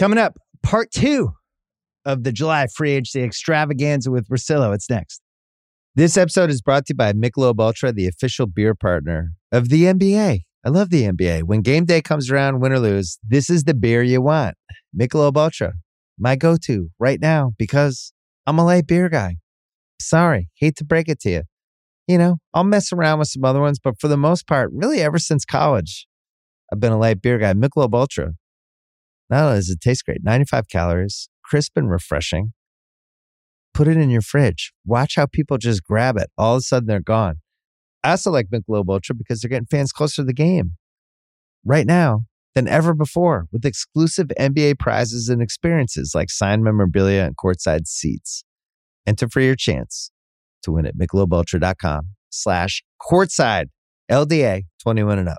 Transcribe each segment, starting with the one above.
Coming up, part two of the July free agency extravaganza with Russillo. It's next. This episode is brought to you by Michelob Ultra, the official beer partner of the NBA. I love the NBA. When game day comes around, win or lose, this is the beer you want. Michelob Ultra, my go-to right now because I'm a light beer guy. Sorry, hate to break it to you. You know, I'll mess around with some other ones, but for the most part, really ever since college, I've been a light beer guy. Michelob Ultra. Not only does it taste great, 95 calories, crisp and refreshing. Put it in your fridge. Watch how people just grab it. All of a sudden, they're gone. I also like Michelob Ultra because they're getting fans closer to the game right now than ever before with exclusive NBA prizes and experiences like signed memorabilia and courtside seats. Enter for your chance to win at michelobultra.com slash courtside LDA 21 and up.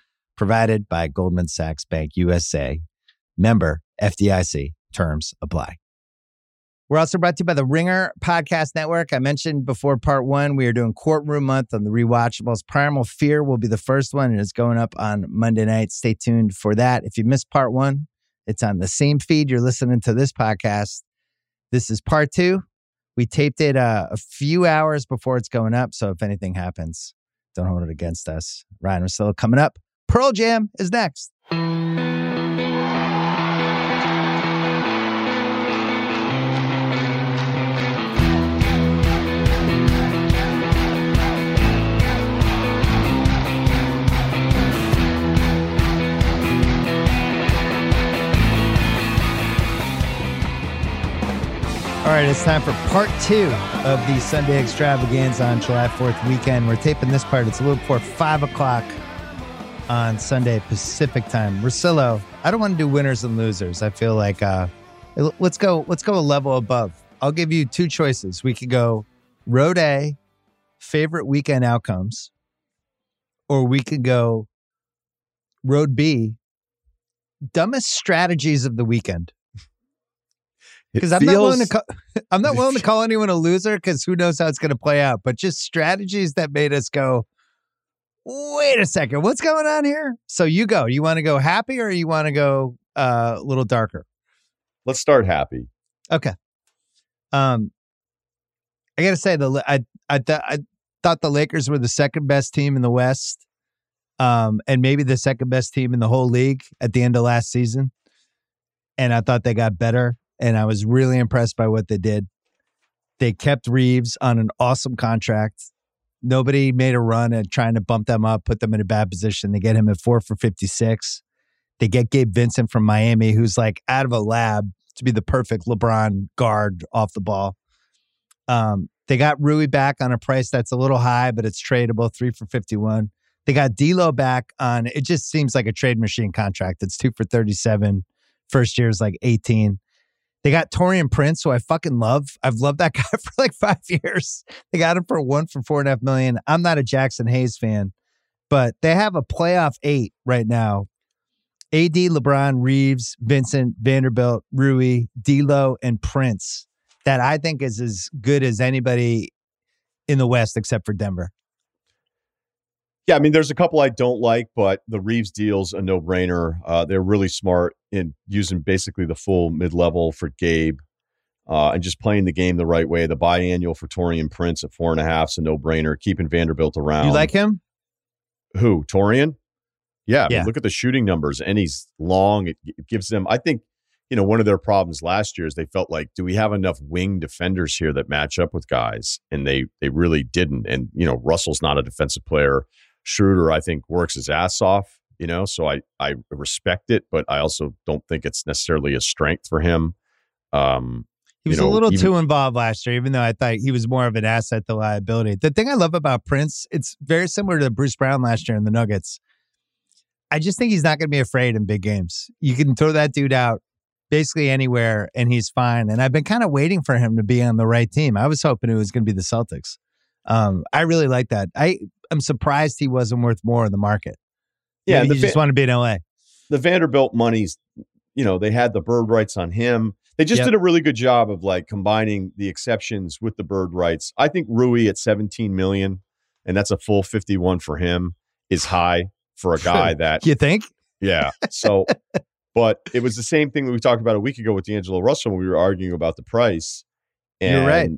provided by Goldman Sachs Bank USA. Member FDIC. Terms apply. We're also brought to you by the Ringer Podcast Network. I mentioned before part one, we are doing Courtroom Month on the rewatchables. Primal Fear will be the first one, and it's going up on Monday night. Stay tuned for that. If you missed part one, it's on the same feed you're listening to this podcast. This is part two. We taped it uh, a few hours before it's going up. So if anything happens, don't hold it against us. Ryen Russillo coming up. Pearl Jam is next. All right, it's time for part two of the Sunday extravaganza on July 4th weekend. We're taping this part. It's a little before five o'clock on Sunday Pacific time. Russillo, I don't want to do winners and losers. I feel like uh, let's go. Let's go a level above. I'll give you two choices. We could go road A, favorite weekend outcomes, or we could go road B, dumbest strategies of the weekend. Because I'm not willing to call, I'm not willing to call anyone a loser because who knows how it's going to play out. But just strategies that made us go, wait a second, what's going on here? So you go. You want to go happy or you want to go uh, a little darker? Let's start happy. Okay. Um, I gotta say the I I th- I thought the Lakers were the second best team in the West, um, and maybe the second best team in the whole league at the end of last season. And I thought they got better, and I was really impressed by what they did. They kept Reeves on an awesome contract. Nobody made a run at trying to bump them up, put them in a bad position. They get him at four for 56. They get Gabe Vincent from Miami, who's like out of a lab to be the perfect LeBron guard off the ball. Um, they got Rui back on a price that's a little high, but it's tradable, three for 51. They got D'Lo back on, it just seems like a trade machine contract. It's two for 37. First year is like 18. They got Taurean Prince, who I fucking love. I've loved that guy for like five years. They got him for one for four and a half million. I'm not a Jaxson Hayes fan, but they have a playoff eight right now. AD, LeBron, Reeves, Vincent, Vanderbilt, Rui, D'Lo, and Prince. That I think is as good as anybody in the West except for Denver. Yeah, I mean, there's a couple I don't like, but the Reeves deal's a no brainer. Uh, they're really smart in using basically the full mid level for Gabe uh, and just playing the game the right way. The biannual for Taurean Prince at four and a half is a no brainer. Keeping Vanderbilt around. You like him? Who? Taurean? Yeah, I mean, look at the shooting numbers, and he's long. It, it gives them. I think you know one of their problems last year is they felt like, do we have enough wing defenders here that match up with guys? And they they really didn't. And you know, Russell's not a defensive player. Schroeder, I think, works his ass off. You know, so I I respect it, but I also don't think it's necessarily a strength for him. Um, He you was know, a little even- too involved last year, even though I thought he was more of an asset to liability. The thing I love about Prince, it's very similar to Bruce Brown last year in the Nuggets. I just think he's not going to be afraid in big games. You can throw that dude out basically anywhere, and he's fine. And I've been kind of waiting for him to be on the right team. I was hoping it was going to be the Celtics. Um, I really like that. I am surprised he wasn't worth more in the market. Yeah, Maybe the he just want to be in LA. the Vanderbilt money's, you know, they had the bird rights on him. They just Yep. did a really good job of like combining the exceptions with the bird rights. I think Rui at 17 million, and that's a full 51 for him, is high for a guy that You think? Yeah. So, but it was the same thing that we talked about a week ago with D'Angelo Russell when we were arguing about the price. And, You're right.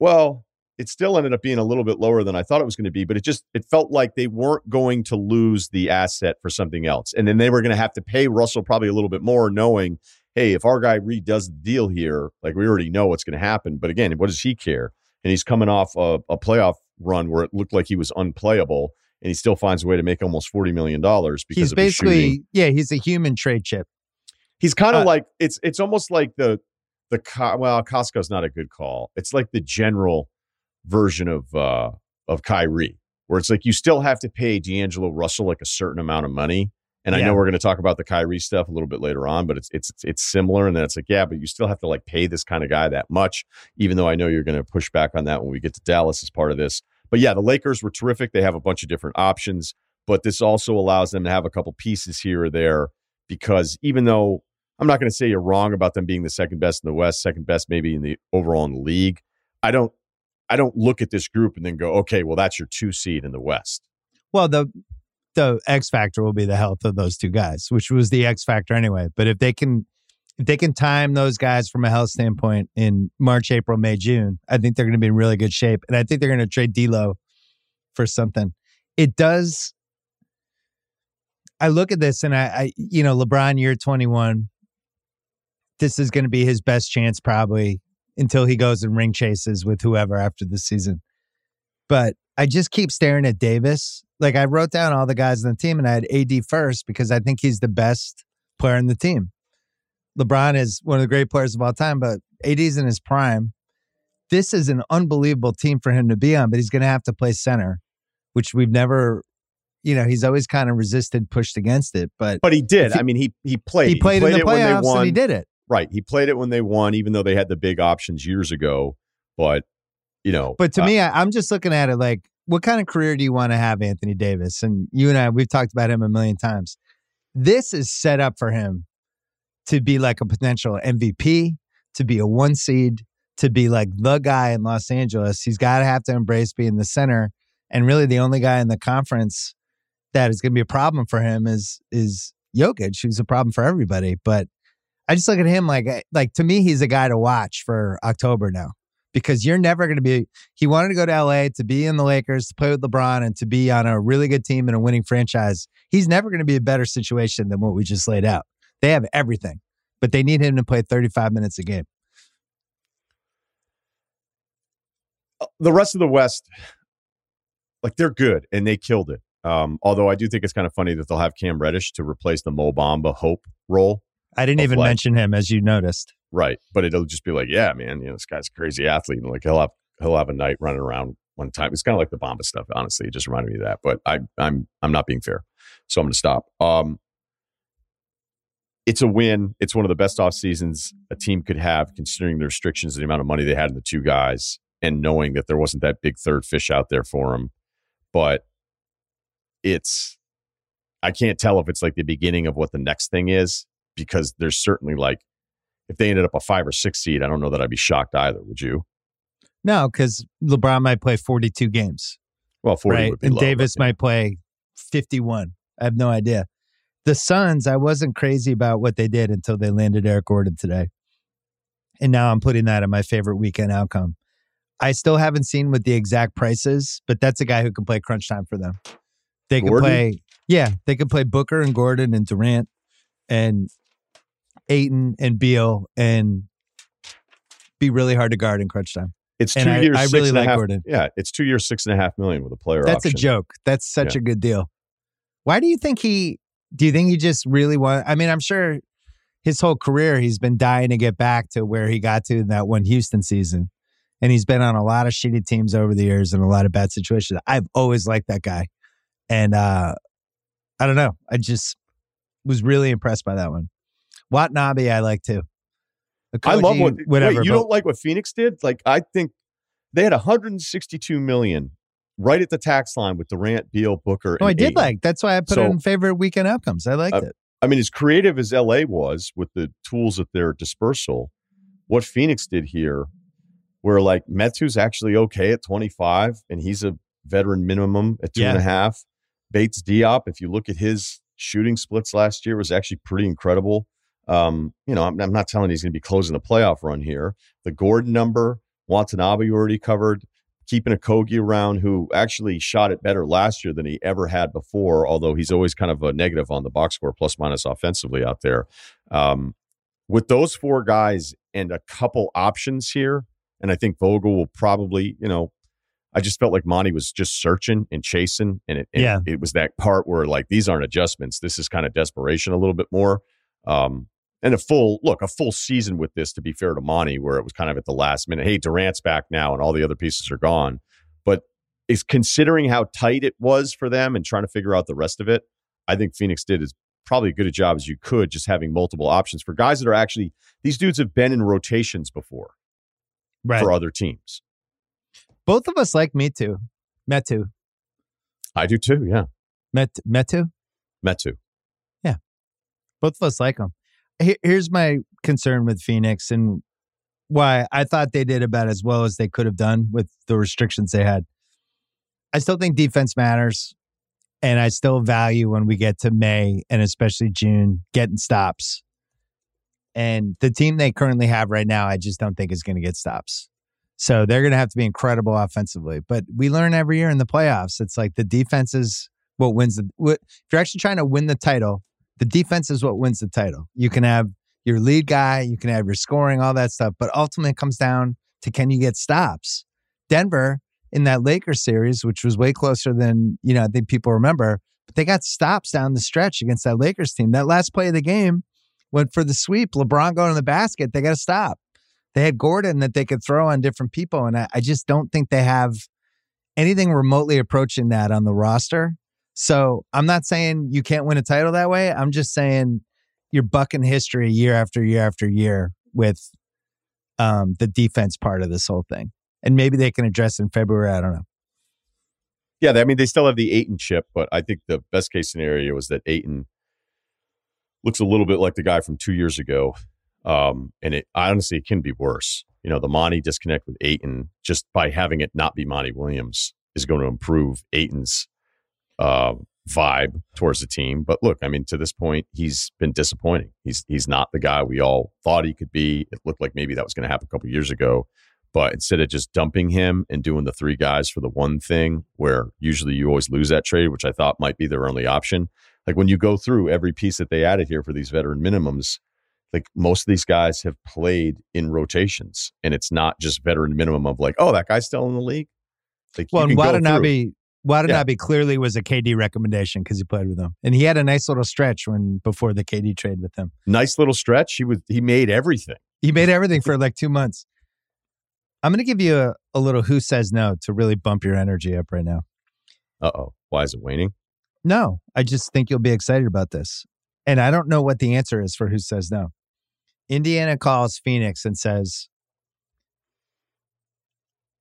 Well, it still ended up being a little bit lower than I thought it was going to be, but it just it felt like they weren't going to lose the asset for something else, and then they were going to have to pay Russell probably a little bit more, knowing, hey, if our guy redoes the deal here, like we already know what's going to happen. But again, what does he care? And he's coming off a, a playoff run where it looked like he was unplayable, and he still finds a way to make almost forty million dollars because He's basically, yeah, he's a human trade chip. he's kind of Uh, like it's it's almost like the the well Costco's not a good call. It's like the general version of uh of Kyrie, where it's like you still have to pay D'Angelo Russell like a certain amount of money. And I know we're going to talk about the Kyrie stuff a little bit later on, but it's it's it's similar. And then it's like, yeah, but you still have to like pay this kind of guy that much, even though I know you're going to push back on that when we get to Dallas as part of this. But yeah, the Lakers were terrific. They have a bunch of different options, but this also allows them to have a couple pieces here or there because even though I'm not going to say you're wrong about them being the second best in the West, second best maybe in the overall in the league, I don't I don't look at this group and then go, okay, well that's your two seed in the West. Well, the the X factor will be the health of those two guys, which was the X factor anyway. But if they can if they can time those guys from a health standpoint in March, April, May, June, I think they're going to be in really good shape. And I think they're going to trade D'Lo for something. It does. I look at this and I, I you know, LeBron year twenty one. This is going to be his best chance probably until he goes and ring chases with whoever after the season. But I just keep staring at Davis. Like I wrote down all the guys on the team and I had AD first because I think he's the best player in the team. LeBron is one of the great players of all time, but AD's in his prime. This is an unbelievable team for him to be on, but he's going to have to play center, which we've never, you know, he's always kind of resisted, pushed against it. But But he did. He- I mean, he he played. he played, in the it when they playoffs and he did it. Right. He played it when they won, even though they had the big options years ago. But you know, But to uh, me, I, I'm just looking at it like, what kind of career do you want to have, Anthony Davis? And you and I, we've talked about him a million times. This is set up for him to be like a potential MVP, to be a one seed, to be like the guy in Los Angeles. He's got to have to embrace being the center. And really, the only guy in the conference that is going to be a problem for him is is Jokic, who's a problem for everybody. But I just look at him like like to me, he's a guy to watch for October now because you're never going to be. He wanted to go to LA to be in the Lakers, to play with LeBron, and to be on a really good team and a winning franchise. He's never going to be a better situation than what we just laid out. They have everything, but they need him to play 35 minutes a game. the rest of the West, like they're good and they killed it. Um, although I do think it's kind of funny that they'll have Cam Reddish to replace the Mo Bamba Hope role. I didn't even mention him, as you noticed. Right. But it'll just be like, yeah, man, you know, this guy's a crazy athlete. And like he'll have he'll have a night running around one time. It's kind of like the Bamba stuff, honestly. It just reminded me of that. But I I'm I'm not being fair. So I'm gonna stop. Um it's a win. It's one of the best off seasons a team could have, considering the restrictions, and the amount of money they had in the two guys, and knowing that there wasn't that big third fish out there for them. But it's I can't tell if it's like the beginning of what the next thing is because there's certainly like if they ended up a five or six seed, I don't know that I'd be shocked either. Would you? No, because LeBron might play 42 games, Well, forty right? would be And low, Davis might play 51. I have no idea. The Suns, I wasn't crazy about what they did until they landed Eric Gordon today. And now I'm putting that in my favorite weekend outcome. I still haven't seen what the exact price is, but that's a guy who can play crunch time for them. They can Gordon? play, yeah, they can play Booker and Gordon and Durant and Ayton and Beal and be really hard to guard in crunch time. It's two I- years. I six really like half- Gordon. Yeah, it's two years, six and a half million with a player. That's a joke. That's such Yeah. a good deal. Why do you think he? Do you think he just really want? I mean, I'm sure his whole career he's been dying to get back to where he got to in that one Houston season, and he's been on a lot of shitty teams over the years and a lot of bad situations. I've always liked that guy, and uh I don't know. I just was really impressed by that one. Watanabe, I like too. I love what whatever. Wait, you but- don't like what Phoenix did? Like I think they had 162 million right at the tax line with Durant, Beal, Booker. And I did Ayton. like. That's why I put So- it in favorite weekend outcomes. I liked Uh, it. I mean, as creative as LA was with the tools at their dispersal, what Phoenix did here, where like Metu's actually okay at 25, and he's a veteran minimum at two and a half. Bates Diop, if you look at his shooting splits last year, was actually pretty incredible. Um, you know, I'm, I'm not telling you he's going to be closing the playoff run here. The Gordon number, Watanabe you already covered. Keeping Okogie around who actually shot it better last year than he ever had before, although he's always kind of a negative on the box score, plus minus offensively out there. Um, with those four guys and a couple options here, and I think Vogel will probably, you know, I just felt like Monty was just searching and chasing, and it, and Yeah. it was that part where like these aren't adjustments. This is kind of desperation a little bit more. Um, and a full look, a full season with this, to be fair to Monty, where it was kind of at the last minute. Hey, Durant's back now, and all the other pieces are gone. But is considering how tight it was for them and trying to figure out the rest of it, I think Phoenix did as probably as good a job as you could, just having multiple options for guys that are actually these dudes have been in rotations before Right. for other teams. Both of us like me too. Metu. I do too. Yeah, Met Metu. Metu. Yeah. Both of us like them. Here's my concern with Phoenix and why I thought they did about as well as they could have done with the restrictions they had. I still think defense matters. And I still value when we get to May and especially June getting stops. And the team they currently have right now, I just don't think is going to get stops. So they're going to have to be incredible offensively. But we learn every year in the playoffs. It's like the defense is what wins the. What, if you're actually trying to win the title, the defense is what wins the title. You can have your lead guy, you can have your scoring, all that stuff, but ultimately it comes down to can you get stops? Denver in that Lakers series, which was way closer than you know I think people remember, but they got stops down the stretch against that Lakers team. That last play of the game went for the sweep. LeBron going to the basket, they got to stop. They had Gordon that they could throw on different people, and I, I just don't think they have anything remotely approaching that on the roster. So I'm not saying you can't win a title that way. I'm just saying you're bucking history year after year after year with um, the defense part of this whole thing. And maybe they can address in February. I don't know. Yeah, I mean they still have the Ayton chip, but I think the best case scenario is that Ayton looks a little bit like the guy from two years ago. Um, and it honestly it can be worse. You know, the Monty disconnect with Ayton just by having it not be Monty Williams is going to improve Ayton's uh, vibe towards the team. But look, I mean, to this point, he's been disappointing. He's he's not the guy we all thought he could be. It looked like maybe that was going to happen a couple years ago. But instead of just dumping him and doing the three guys for the one thing, where usually you always lose that trade, which I thought might be their only option. Like when you go through every piece that they added here for these veteran minimums, like most of these guys have played in rotations, and it's not just veteran minimum of like, oh, that guy's still in the league. Like, Well, and can go through. Watanabe, Watanabe clearly was a KD recommendation because he played with them, and he had a nice little stretch when before the KD trade with him. nice little stretch. He was he made everything. He made everything for like two months. I'm going to give you a, a little who says no to really bump your energy up right now. Uh oh, why is it waning? No, I just think you'll be excited about this. And I don't know what the answer is for who says no. Indiana calls Phoenix and says,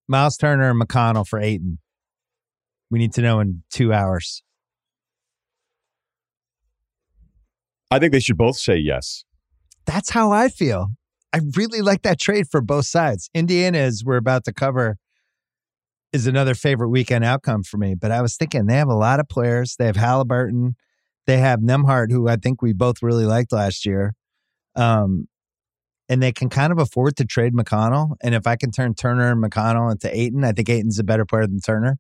Miles Turner and McConnell for Ayton. We need to know in two hours. I think they should both say yes. That's how I feel. I really like that trade for both sides. Indiana, as we're about to cover, is another favorite weekend outcome for me. But I was thinking they have a lot of players. They have Halliburton. They have Nembhard, who I think we both really liked last year. Um, and they can kind of afford to trade McConnell. And if I can turn Turner and McConnell into Ayton, I think Ayton's a better player than Turner.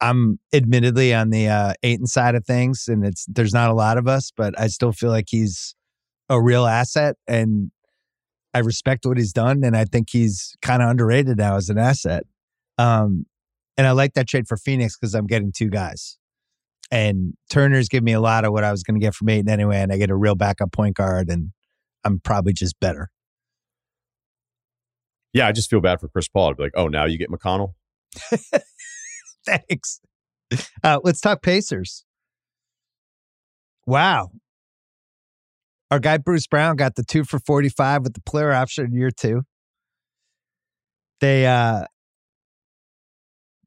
I'm admittedly on the uh, Ayton side of things, and it's there's not a lot of us, but I still feel like he's a real asset, and I respect what he's done, and I think he's kind of underrated now as an asset. Um, and I like that trade for Phoenix because I'm getting two guys, and Turner's giving me a lot of what I was going to get from Ayton anyway, and I get a real backup point guard, and I'm probably just better. Yeah, I just feel bad for Chris Paul. I'd be like, oh, now you get McConnell. Thanks. Uh, let's talk Pacers. Wow. Our guy Bruce Brown got the two for 45 with the player option in year two. They uh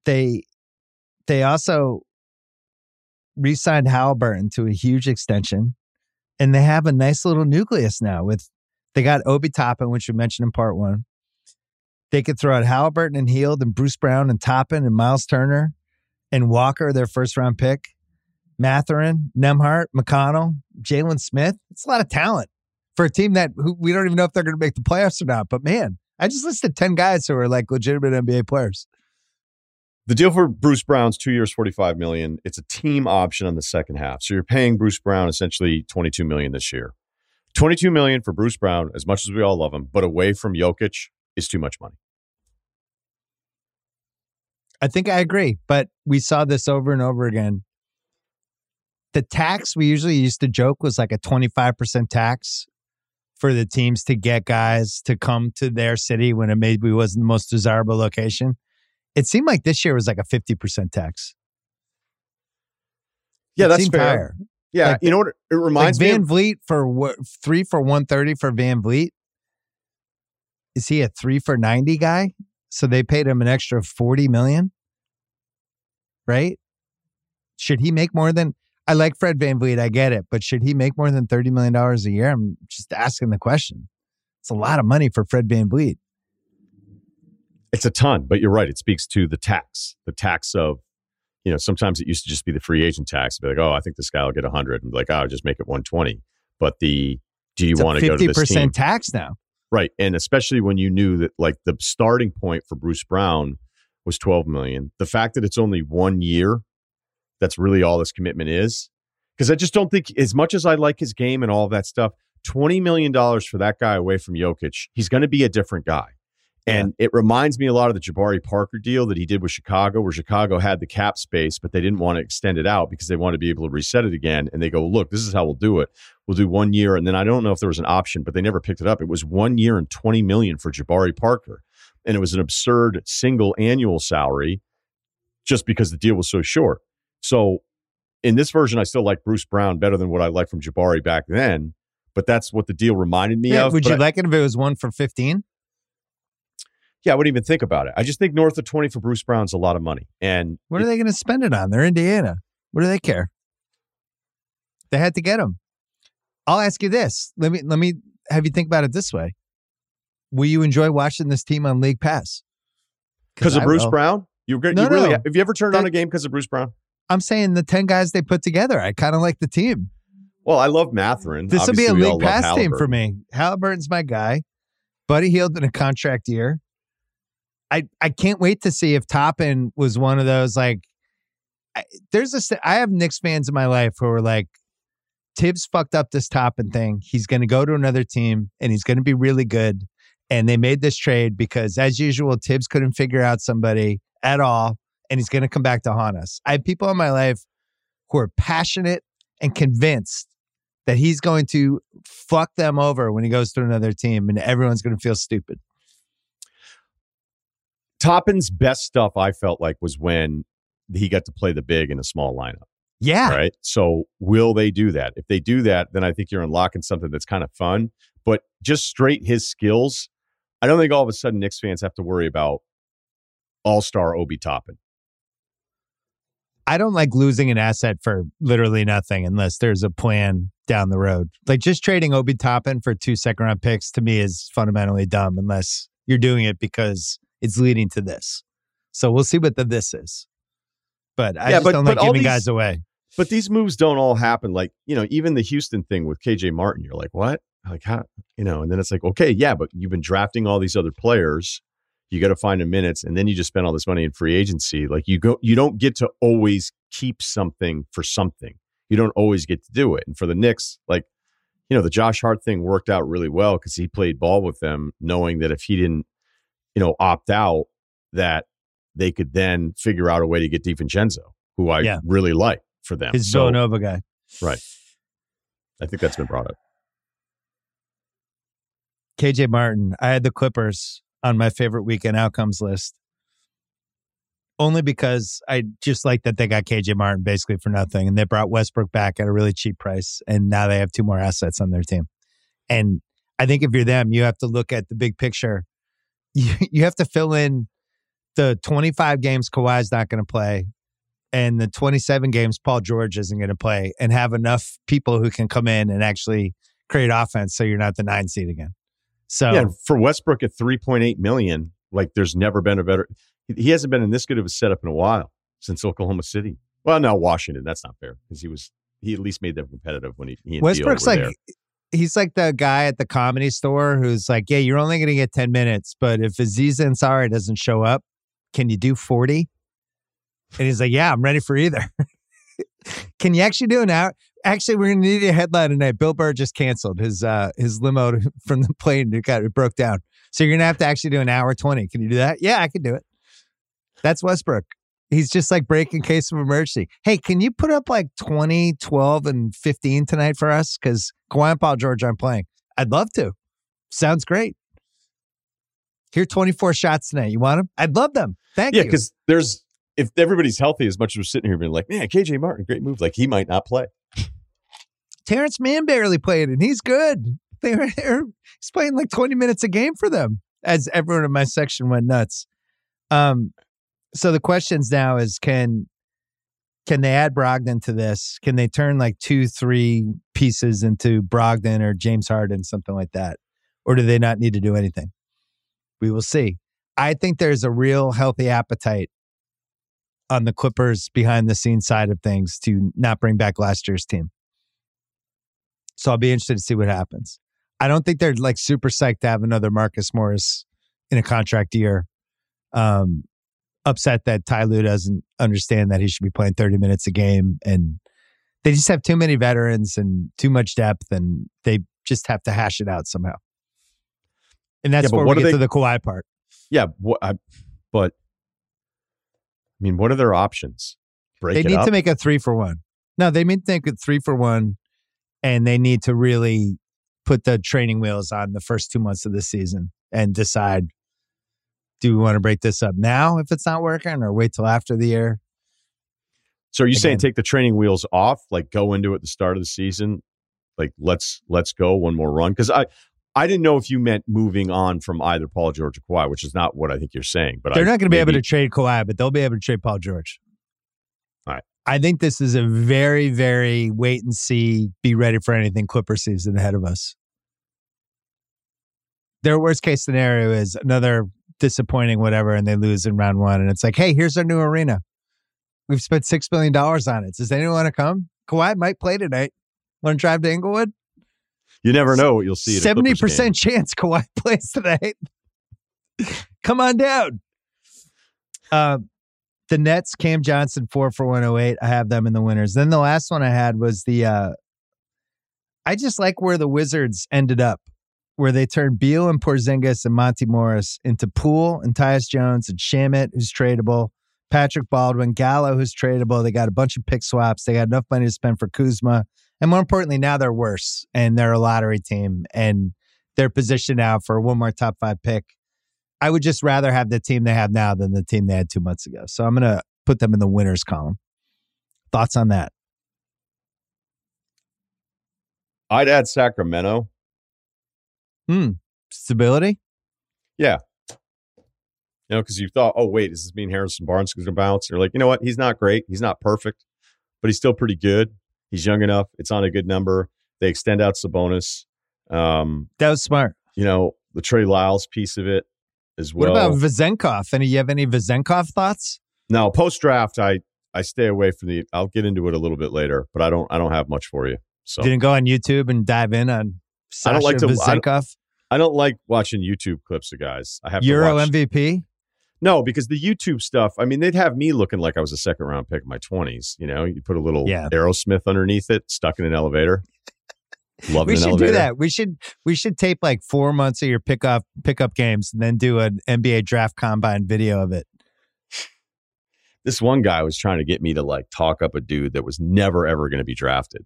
they they also re-signed Halliburton to a huge extension. And they have a nice little nucleus now with they got Obi Toppin, which we mentioned in part one. They could throw out Halliburton and Hield and Bruce Brown and Toppin and Miles Turner and Walker, their first round pick. Mathurin, Nembhard, McConnell, Jalen Smith. It's a lot of talent for a team that who, we don't even know if they're going to make the playoffs or not. But man, I just listed 10 guys who are like legitimate NBA players. The deal for Bruce Brown's two years, forty-five million. It's a team option on the second half, so you're paying Bruce Brown essentially twenty-two million this year. Twenty-two million for Bruce Brown, as much as we all love him, but away from Jokic is too much money. I think I agree, but we saw this over and over again. The tax we usually used to joke was like a 25% tax for the teams to get guys to come to their city when it maybe wasn't the most desirable location. It seemed like this year was like a 50% tax. Yeah, It that's fair. higher. Yeah, Like- you know what? It Like reminds me. Van Of, Vliet for what, three for 130 for VanVleet. Is he a three for 90 guy? So they paid him an extra 40 million, right? Should he make more than, I like Fred VanVleet, I get it, but should he make more than $30 million a year? I'm just asking the question. It's a lot of money for Fred VanVleet. it's a ton, but you're right. It speaks to the tax, the tax of, you know, sometimes it used to just be the free agent tax. Be like, oh, I think this guy will get 100, and be like, oh, I'll just make it 120. But the do you want to go to this team? 50% tax now. Right. And especially when you knew that like the starting point for Bruce Brown was 12 million. The fact that it's only one year, that's really all this commitment is. Because I just don't think, as much as I like his game and all that stuff, $20 million for that guy away from Jokic, he's going to be a different guy. And it reminds me a lot of the Jabari Parker deal that he did with Chicago, where Chicago had the cap space, but they didn't want to extend it out because they wanted to be able to reset it again. And they go, look, this is how we'll do it. We'll do one year. And then I don't know if there was an option, but they never picked it up. It was one year and 20 million for Jabari Parker. And it was an absurd single annual salary just because the deal was so short. So in this version, I still like Bruce Brown better than what I liked from Jabari back then. But that's what the deal reminded me Yeah, of. would you I- like it if it was one for 15? yeah, I wouldn't even think about it. I just think north of 20 for Bruce Brown's a lot of money. And What are they going to spend it on? They're Indiana. What do they care? They had to get him. I'll ask you this. Let me let me have you think about it this way. Will you enjoy watching this team on League Pass? because of I Bruce will. Brown, you, you No, really no. have you ever turned on a game because of Bruce Brown? I'm saying the 10 guys they put together. I kind of like the team. Well, I love Mathurin. This will be a Obviously, we all League Pass team for me. Halliburton's my guy. Buddy Hield in a contract year. I I can't wait to see if Toppin was one of those like. I, there's a st- I have Knicks fans in my life who are like, Thibs fucked up this Toppin thing. He's going to go to another team and he's going to be really good. And they made this trade because, as usual, Thibs couldn't figure out somebody at all, and he's going to come back to haunt us. I have people in my life who are passionate and convinced that he's going to fuck them over when he goes to another team and everyone's going to feel stupid. Toppin's best stuff, I felt like, was when he got to play the big in a small lineup. Yeah. Right. So, will they do that? If they do that, then I think you're unlocking something that's kind of fun. But just straight his skills, I don't think all of a sudden Knicks fans have to worry about all star Obi Toppin. I don't like losing an asset for literally nothing unless there's a plan down the road. Like just trading Obi Toppin for two second round picks to me is fundamentally dumb unless you're doing it because it's leading to this. So we'll see what the this is. But I Yeah, just but- don't like giving these- guys away. But these moves don't all happen. Like, you know, even the Houston thing with KJ Martin, you're like, what? Like, how? You know, and then it's like, okay, yeah, but you've been drafting all these other players. You got to find them minutes, and then you just spend all this money in free agency. Like, you go, you don't get to always keep something for something. You don't always get to do it. And for the Knicks, like, you know, the Josh Hart thing worked out really well because he played ball with them, knowing that if he didn't, you know, opt out, that they could then figure out a way to get DiVincenzo, who I Yeah. really like for them. His So- Villanova guy. Right. I think that's been brought up. KJ Martin. I had the Clippers on my favorite weekend outcomes list. only because I just like that they got KJ Martin basically for nothing and they brought Westbrook back at a really cheap price and now they have two more assets on their team. And I think if you're them, you have to look at the big picture. You, you have to fill in the 25 games Kawhi's not going to play and the 27 games Paul George isn't going to play and have enough people who can come in and actually create offense so you're not the nine seed again. So yeah, for Westbrook at 3.8 million, like there's never been a better he hasn't been in this good of a setup in a while since Oklahoma City. Well, now Washington, that's not fair because he was he at least made them competitive when he, he Westbrook's like there. he's like the guy at the comedy store who's like, yeah, you're only going to get 10 minutes, but if Aziz Ansari doesn't show up, can you do 40? And he's like, yeah, I'm ready for either. can you actually do an hour? Actually, we're going to need a headline tonight. Bill Burr just canceled his uh his limo from the plane. It got it broke down. So you're going to have to actually do an hour 20. Can you do that? Yeah, I can do it. That's Westbrook. He's just like breaking case of emergency. Hey, can you put up like 20, 12, and 15 tonight for us? Because Kawhi and Paul George aren't playing. I'd love to. Sounds great. Here, 24 shots tonight. You want them? I'd love them. Thank yeah, you. Yeah, because there's, if everybody's healthy, as much as we're sitting here being like, man, KJ Martin, great move. Like he might not play. Terance Mann barely played, and he's good. They were, he's playing like 20 minutes a game for them as everyone in my section went nuts. Um, so the questions now is can can they add Brogdon to this? Can they turn like two, three pieces into Brogdon or James Harden, something like that? Or do they not need to do anything? We will see. I think there's a real healthy appetite on the Clippers behind the scenes side of things to not bring back last year's team. So I'll be interested to see what happens. I don't think they're like super psyched to have another Marcus Morris in a contract year. Um, upset that Ty Lue doesn't understand that he should be playing 30 minutes a game. And they just have too many veterans and too much depth, and they just have to hash it out somehow. And that's yeah, where we get they, to the Kawhi part. Yeah, what, I, but I mean, what are their options? Break they need up? to make a three for one. No, they need to make a three for one, and they need to really put the training wheels on the first two months of the season and decide do we want to break this up now if it's not working or wait till after the year? So are you Again, saying take the training wheels off, like go into it at the start of the season? Like let's let's go one more run? Because I I didn't know if you meant moving on from either Paul George or Kawhi, which is not what I think you're saying. But they're I, not going to be able to trade Kawhi, but they'll be able to trade Paul George. I think this is a very, very wait and see, be ready for anything Clipper season ahead of us. Their worst case scenario is another disappointing, whatever, and they lose in round one. And it's like, hey, here's our new arena. We've spent $6 billion on it. Does anyone want to come? Kawhi might play tonight. Want to drive to Inglewood? You never know what you'll see. Seventy percent chance Kawhi plays tonight. Come on down. Uh, the Nets, Cam Johnson, four for one oh eight. I have them in the winners. Then the last one I had was the. Uh, I just like where the Wizards ended up where they turned Beal and Porzingis and Monty Morris into Poole and Tyus Jones and Shamet, who's tradable, Patrick Baldwin, Gallo, who's tradable. They got a bunch of pick swaps. They got enough money to spend for Kuzma. And more importantly, now they're worse and they're a lottery team and they're positioned now for one more top five pick. I would just rather have the team they have now than the team they had two months ago. So I'm going to put them in the winners column. Thoughts on that? I'd add Sacramento Hmm. Stability? Yeah. You know, because you thought, oh, wait, does this mean Harrison Barnes is going to bounce? You're like, you know what? He's not great. He's not perfect, but he's still pretty good. He's young enough. It's on a good number. They extend out Sabonis. Um, that was smart. You know, the Trey Lyles piece of it as well. What about Vezenkov? Any you have any Vezenkov thoughts? No, post draft, I I stay away from the. I'll get into it a little bit later, but I don't I don't have much for you. So didn't go on YouTube and dive in on Sasha I don't like to. I don't, I don't, like watching YouTube clips of guys. I have Euro MVP. No, because the YouTube stuff. I mean, they'd have me looking like I was a second round pick in my twenties. You know, you put a little yeah. Aerosmith underneath it, stuck in an elevator. Loving we should elevator. do that. We should we should tape like four months of your pickup pickup games and then do an NBA draft combine video of it. This one guy was trying to get me to like talk up a dude that was never ever going to be drafted.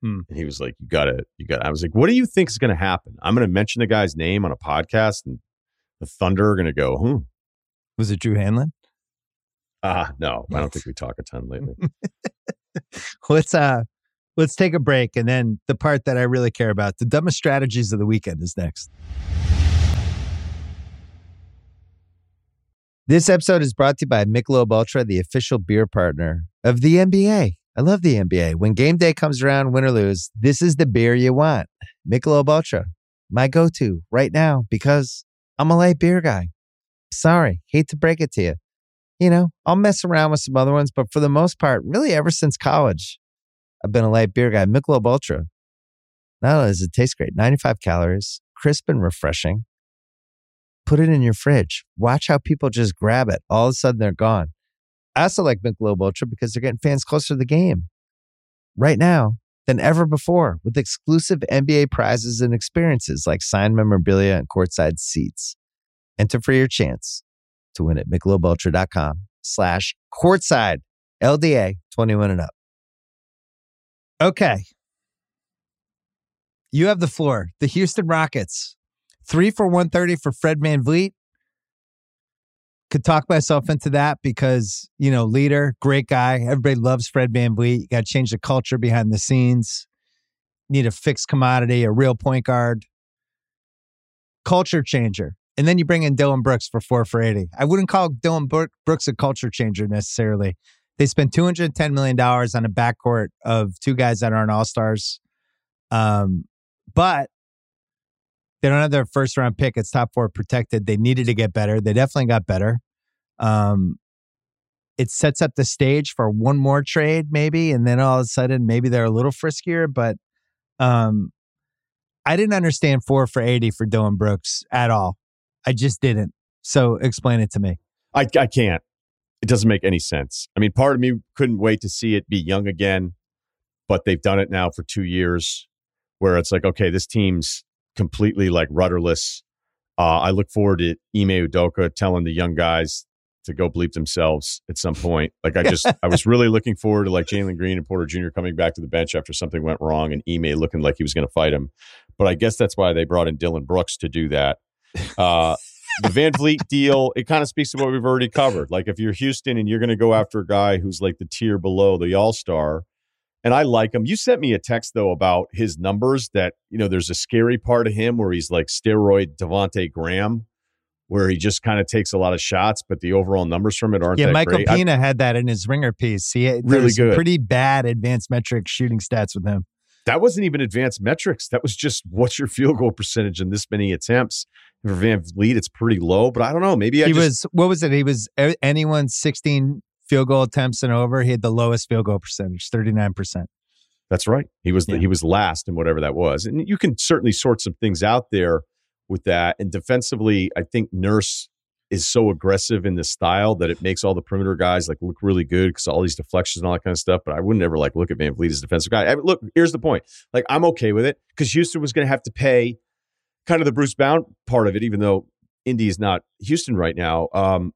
Hmm. And he was like, "You got to, you got." I was like, "What do you think is going to happen?" I'm going to mention the guy's name on a podcast, and the Thunder are going to go, "Hmm." Was it Drew Hanlen? Uh no, I don't think we talk a ton lately. let's uh let's take a break and then the part that I really care about, the dumbest strategies of the weekend is next. This episode is brought to you by Michelob Ultra, the official beer partner of the NBA. I love the NBA. When game day comes around, win or lose, this is the beer you want. Michelob Ultra, my go-to right now because I'm a light beer guy. Sorry, hate to break it to you. You know, I'll mess around with some other ones, but for the most part, really ever since college, I've been a light beer guy. Michelob Ultra. Not only does it taste great, 95 calories, crisp and refreshing. Put it in your fridge. Watch how people just grab it. All of a sudden, they're gone. I also like Michelob Ultra because they're getting fans closer to the game right now than ever before with exclusive NBA prizes and experiences like signed memorabilia and courtside seats. Enter for your chance to win at michelobultra.com slash courtside LDA 21 and up. Okay. You have the floor. The Houston Rockets, three for 130 for Fred VanVleet. Could talk myself into that because, you know, leader, great guy. Everybody loves Fred VanVleet. You got to change the culture behind the scenes. Need a fixed commodity, a real point guard. Culture changer. And then you bring in Dillon Brooks for four for 80. I wouldn't call Dillon Brooks a culture changer necessarily. They spent $210 million on a backcourt of two guys that aren't all stars. Um, but they don't have their first round pick. It's top four protected. They needed to get better. They definitely got better. Um, it sets up the stage for one more trade, maybe, and then all of a sudden, maybe they're a little friskier. But um, I didn't understand four for 80 for Dillon Brooks at all. I just didn't. So explain it to me. I, I can't. It doesn't make any sense. I mean, part of me couldn't wait to see it be young again, but they've done it now for two years where it's like, okay, this team's completely like rudderless. Uh, I look forward to Ime Udoka telling the young guys to go bleep themselves at some point. Like I just, I was really looking forward to like Jalen Green and Porter Jr. coming back to the bench after something went wrong and Ime looking like he was going to fight him. But I guess that's why they brought in Dillon Brooks to do that. Uh, the VanVleet deal, it kind of speaks to what we've already covered. Like if you're Houston and you're going to go after a guy who's like the tier below the All Star, and I like him. You sent me a text though about his numbers. That you know, there's a scary part of him where he's like steroid Devonte Graham, where he just kind of takes a lot of shots, but the overall numbers from it aren't. Yeah, Michael great. Pina I, had that in his ringer piece. He had really good, pretty bad advanced metric shooting stats with him. That wasn't even advanced metrics. That was just what's your field goal percentage in this many attempts. For VanVleet, it's pretty low, but I don't know. Maybe I he just, was. What was it? He was anyone sixteen field goal attempts and over. He had the lowest field goal percentage, thirty nine percent. That's right. He was yeah. he was last in whatever that was, and you can certainly sort some things out there with that. And defensively, I think Nurse is so aggressive in the style that it makes all the perimeter guys like look really good because all these deflections and all that kind of stuff. But I wouldn't ever like look at VanVleet as a defensive guy. I mean, look, here's the point. Like I'm okay with it because Houston was going to have to pay kind of the Bruce Brown part of it, even though Indy is not Houston right now. Um,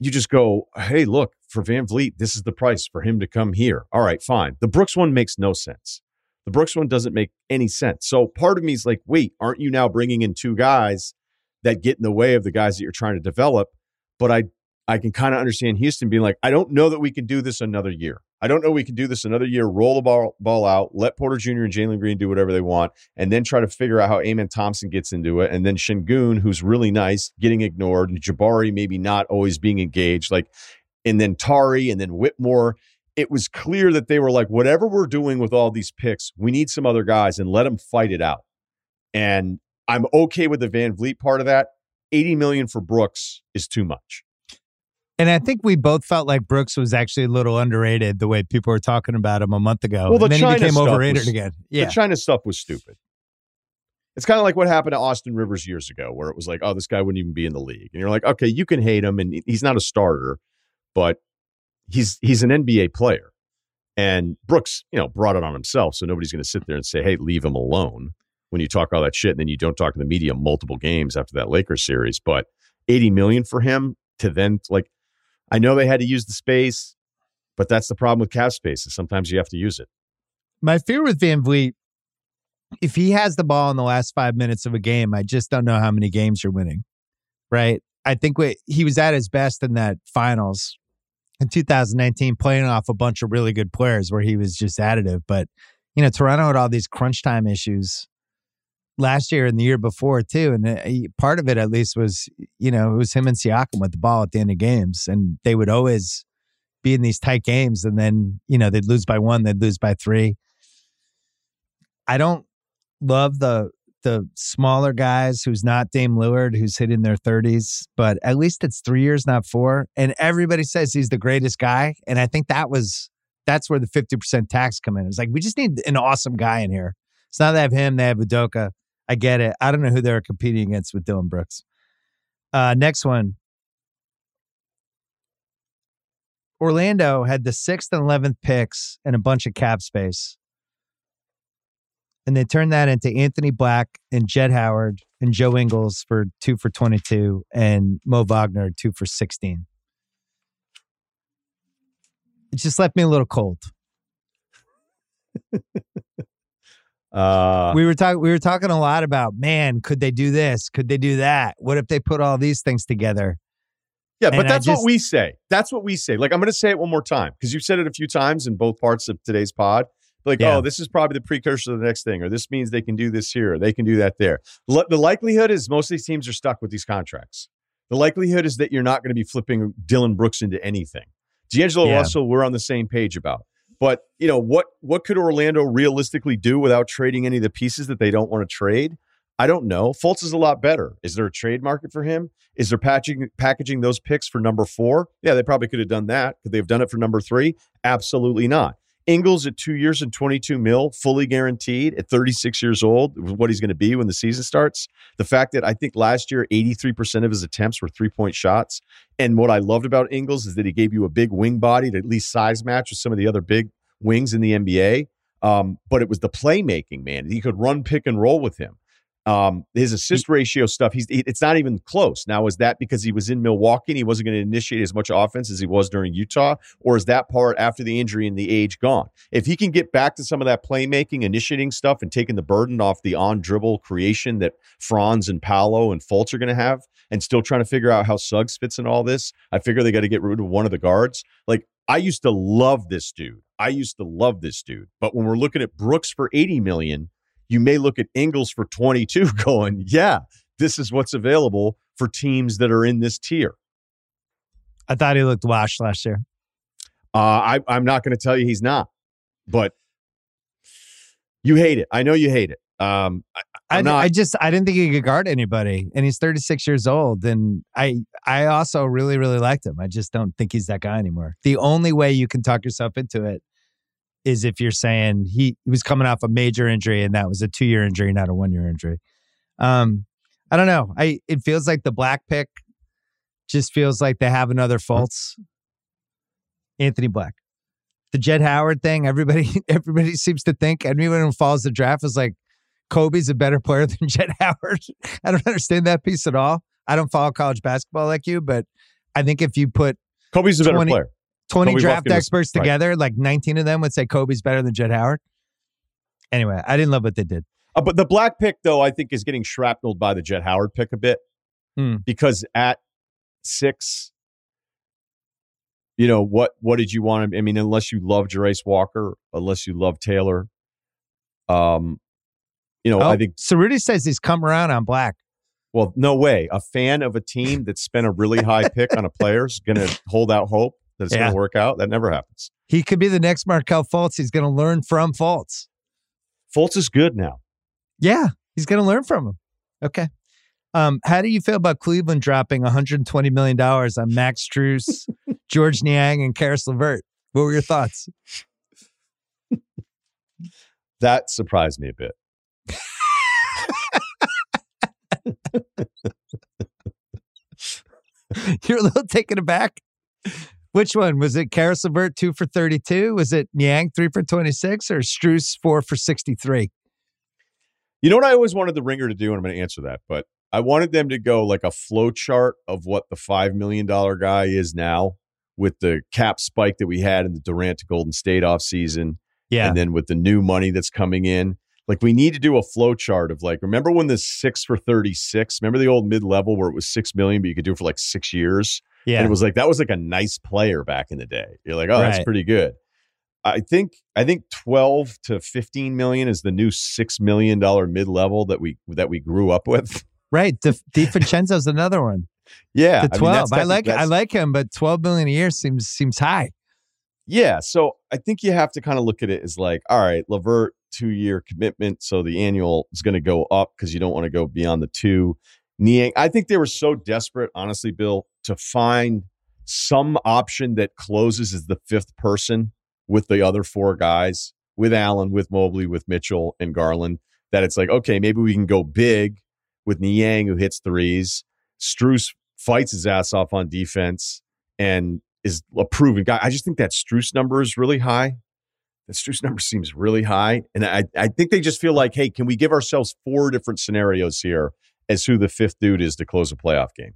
you just go, hey, look, for VanVleet, this is the price for him to come here. All right, fine. The Brooks one makes no sense. The Brooks one doesn't make any sense. So part of me is like, wait, aren't you now bringing in two guys that get in the way of the guys that you're trying to develop? But I I can kind of understand Houston being like, I don't know that we can do this another year. I don't know we can do this another year. Roll the ball, ball out, let Porter Jr. and Jalen Green do whatever they want, and then try to figure out how Amen Thompson gets into it. And then Sengun, who's really nice, getting ignored, and Jabari maybe not always being engaged. Like, and then Tari, and then Whitmore. It was clear that they were like, whatever we're doing with all these picks, we need some other guys and let them fight it out. And I'm okay with the VanVleet part of that. 80 million for Brooks is too much. And I think we both felt like Brooks was actually a little underrated the way people were talking about him a month ago. Well, the and then China he became overrated was, again. Yeah. The China stuff was stupid. It's kind of like what happened to Austin Rivers years ago, where it was like, oh, this guy wouldn't even be in the league. And you're like, okay, you can hate him, and he's not a starter, but he's he's an NBA player. And Brooks, you know, brought it on himself. So nobody's going to sit there and say, hey, leave him alone when you talk all that shit. And then you don't talk to the media multiple games after that Lakers series. But 80 million for him to then like I know they had to use the space, but that's the problem with cap space. Is sometimes you have to use it. My fear with VanVleet, if he has the ball in the last five minutes of a game, I just don't know how many games you're winning. Right? I think we, he was at his best in that finals in 2019 playing off a bunch of really good players where he was just additive. But, you know, Toronto had all these crunch time issues last year and the year before too. And uh, part of it, at least, was, you know, it was him and Siakam with the ball at the end of games. And they would always be in these tight games. And then, you know, they'd lose by one, they'd lose by three. I don't love the the smaller guys who's not Dame Lillard, who's hitting their 30s, but at least it's three years, not four. And everybody says he's the greatest guy. And I think that was that's where the 50% tax come in. It's like we just need an awesome guy in here. It's not that they have him, they have Udoka. I get it. I don't know who they're competing against with Dillon Brooks. Uh, next one. Orlando had the sixth and 11th picks and a bunch of cap space and they turned that into Anthony Black and Jett Howard and Joe Ingles for two for 22 and Mo Wagner two for 16. It just left me a little cold. uh, we were talking. We were talking a lot about man. Could they do this? Could they do that? What if they put all these things together? Yeah, but and that's just, what we say. That's what we say. Like I'm going to say it one more time because you've said it a few times in both parts of today's pod like, yeah. oh, this is probably the precursor to the next thing, or this means they can do this here, or they can do that there. L- the likelihood is most of these teams are stuck with these contracts. The likelihood is that you're not going to be flipping Dillon Brooks into anything. D'Angelo yeah. Russell, we're on the same page about. But you know what? What could Orlando realistically do without trading any of the pieces that they don't want to trade? I don't know. Fultz is a lot better. Is there a trade market for him? Is there packaging packaging those picks for number four? Yeah, they probably could have done that. Could they have done it for number three? Absolutely not. Ingles at two years and 22 mil, fully guaranteed at 36 years old, what he's going to be when the season starts. The fact that I think last year, 83% of his attempts were three point shots. And what I loved about Ingles is that he gave you a big wing body to at least size match with some of the other big wings in the NBA. Um, but it was the playmaking, man. He could run pick and roll with him. Um, his assist ratio stuff, he's it's not even close. Now, is that because he was in Milwaukee and he wasn't going to initiate as much offense as he was during Utah, or is that part after the injury and the age gone? If he can get back to some of that playmaking, initiating stuff, and taking the burden off the on dribble creation that Franz and Paolo and Fultz are going to have, and still trying to figure out how Suggs fits in all this, I figure they got to get rid of one of the guards. Like I used to love this dude. I used to love this dude. But when we're looking at Brooks for 80 million, you may look at Ingles for 22 going, yeah, this is what's available for teams that are in this tier. I thought he looked washed last year. Uh, I, I'm not going to tell you he's not, but you hate it. I know you hate it. Um, I, not, I, just I didn't think he could guard anybody, and he's 36 years old. And I I also really really liked him. I just don't think he's that guy anymore. The only way you can talk yourself into it is if you're saying he, he was coming off a major injury and that was a two year injury, not a one year injury. Um, I don't know. I it feels like the black pick just feels like they have another Fultz. Anthony Black. The Jett Howard thing, everybody everybody seems to think anyone who follows the draft is like Kobe's a better player than Jett Howard. I don't understand that piece at all. I don't follow college basketball like you, but I think if you put Kobe's a 20, better player. 20 Kobe draft experts was, together, right. like 19 of them would say Kobe's better than Jett Howard. Anyway, I didn't love what they did. Uh, but the black pick, though, I think is getting shrapneled by the Jett Howard pick a bit hmm. because at six, you know what? What did you want? I mean, unless you love Jarace Walker, unless you love Taylor, um, you know, oh, I think So Rudy says he's come around on black. Well, no way. A fan of a team that spent a really high pick on a player is going to hold out hope that it's yeah. going to work out. That never happens. He could be the next Markelle Fultz. He's going to learn from Fultz. Fultz is good now. Yeah, he's going to learn from him. Okay. Um, how do you feel about Cleveland dropping 120 million dollars on Max Strus, Georges Niang, and Caris LeVert? What were your thoughts? that surprised me a bit. You're a little taken aback. Which one was it? Caris LeVert two for thirty-two. Was it Niang three for twenty-six or Strus four for sixty-three? You know what I always wanted the ringer to do, and I'm going to answer that, but I wanted them to go like a flow chart of what the five million dollar guy is now with the cap spike that we had in the Durant to Golden State off season. Yeah. And then with the new money that's coming in. Like we need to do a flow chart of like, remember when the six for 36, remember the old mid level where it was six million, but you could do it for like six years? Yeah. And it was like that was like a nice player back in the day. You're like, oh, that's pretty good. I think I think 12 to 15 million is the new six million dollar mid level that we that we grew up with. right. Di, DiVincenzo's another one. Yeah. The I mean, that's- I, like I like him, but twelve million a year seems seems high. Yeah. So I think you have to kind of look at it as like, all right, Levert, two year commitment. So the annual is going to go up because you don't want to go beyond the two. Niang, I think they were so desperate, honestly, Bill, to find some option that closes as the fifth person with the other four guys, with Allen, with Mobley, with Mitchell and Garland, that it's like, okay, maybe we can go big with Niang who hits threes. Strus fights his ass off on defense and is a proven guy. I just think that Strus number is really high. That Strus number seems really high. And I, I think they just feel like, hey, can we give ourselves four different scenarios here as who the fifth dude is to close a playoff game?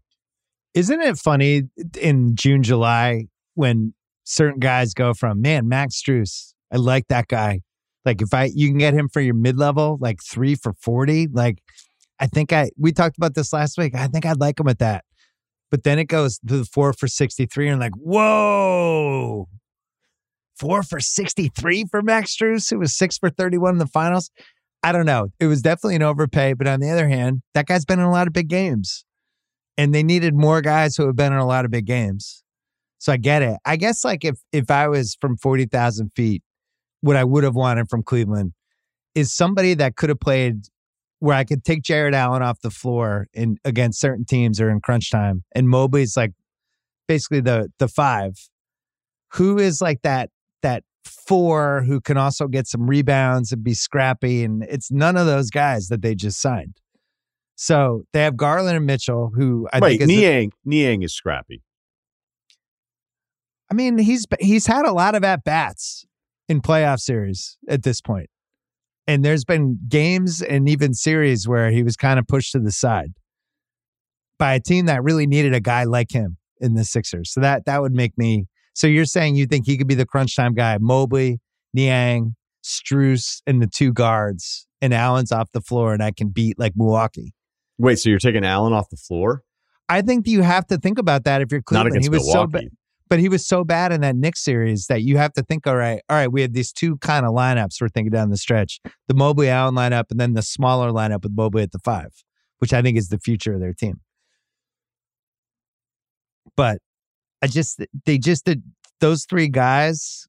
Isn't it funny in June, July when certain guys go from man, Max Strus, I like that guy. Like if I you can get him for your mid level, like three for forty. Like I think I we talked about this last week. I think I'd like him at that. But then it goes to the four for sixty three, and like, whoa. Four for 63 for Max Strus, who was six for 31 in the finals. I don't know. It was definitely an overpay. But on the other hand, that guy's been in a lot of big games and they needed more guys who have been in a lot of big games. So I get it. I guess like if if I was from forty thousand feet, what I would have wanted from Cleveland is somebody that could have played where I could take Jarrett Allen off the floor in against certain teams or in crunch time, and Mobley's like basically the the five, who is like that that four who can also get some rebounds and be scrappy, and it's none of those guys that they just signed. So they have Garland and Mitchell, who I right. think is. Niang, Niang is scrappy. I mean, he's he's had a lot of at bats in playoff series at this point, and there's been games and even series where he was kind of pushed to the side by a team that really needed a guy like him in the Sixers. So that that would make me. So you're saying you think he could be the crunch time guy? Mobley, Niang, Strus, and the two guards, and Allen's off the floor, and I can beat like Milwaukee. Wait, so you're taking Allen off the floor? I think you have to think about that if you're Not against he was so Milwaukee. bad. But he was so bad in that Knicks series that you have to think, all right, all right, we have these two kind of lineups we're thinking down the stretch. The Mobley Allen lineup and then the smaller lineup with Mobley at the five, which I think is the future of their team. But I just they just did those three guys.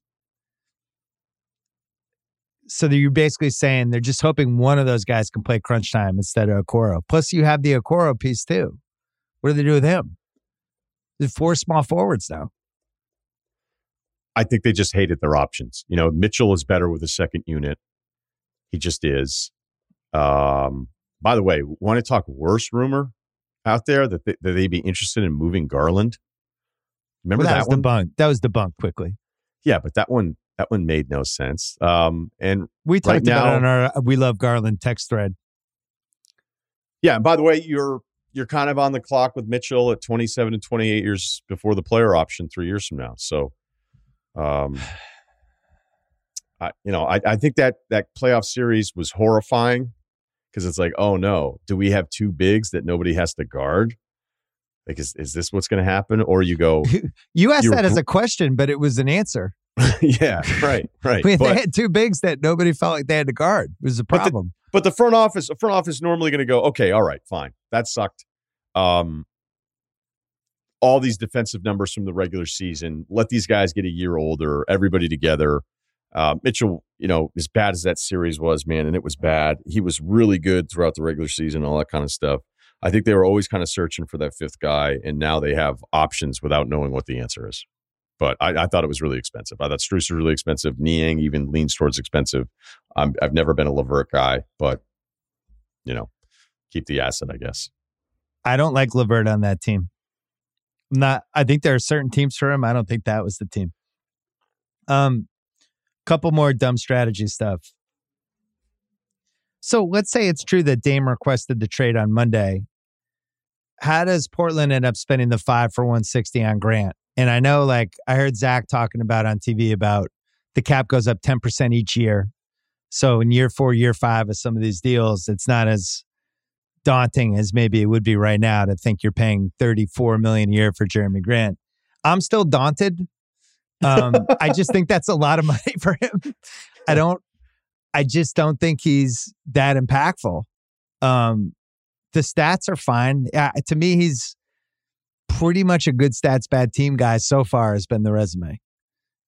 So you're basically saying they're just hoping one of those guys can play crunch time instead of Okoro. Plus, you have the Okoro piece too. What do they do with him? There's four small forwards now. I think they just hated their options. You know, Mitchell is better with a second unit. He just is. Um, by the way, want to talk worse rumor out there that, they, that they'd be interested in moving Garland? Remember Well, that, that, was one? debunked. That was debunked quickly. Yeah, but that one that one made no sense. Um, and We talked Right about it on our "We Love Garland" text thread. yeah, and by the way, you're you're kind of on the clock with Mitchell at 27 and 28 years before the player option three years from now. So, um, I you know I I think that that playoff series was horrifying because it's like, oh no, do we have two bigs that nobody has to guard? Like, is, is this what's going to happen? Or you go, You asked that as a question, but it was an answer. yeah, right, right. I mean, But- they had two bigs that nobody felt like they had to guard. It was a But the- problem. But the front office, the front office is normally going to go, okay, all right, fine, that sucked. Um, all these defensive numbers from the regular season, let these guys get a year older, everybody together. Uh, Mitchell, you know, as bad as that series was, man, and it was bad. He was really good throughout the regular season, all that kind of stuff. I think they were always kind of searching for that fifth guy, and now they have options without knowing what the answer is. But I, I thought it was really expensive. I thought was really expensive. Niang even leans towards expensive. I'm, I've never been a Levert guy, but you know, keep the asset, I guess. I don't like Levert on that team. I'm not. I think there are certain teams for him. I don't think that was the team. Um, couple more dumb strategy stuff. So let's say it's true that Dame requested the trade on Monday. How does Portland end up spending the five for 160 on Grant? And I know, like, I heard Zach talking about on TV about the cap goes up 10% each year. So in year four, year five of some of these deals, it's not as daunting as maybe it would be right now to think you're paying 34 million a year for Jerami Grant. I'm still daunted. Um, I just think that's a lot of money for him. I don't I just don't think he's that impactful. Um, the stats are fine. Uh, to me, he's pretty much a good stats, bad team guy so far, has been the resume.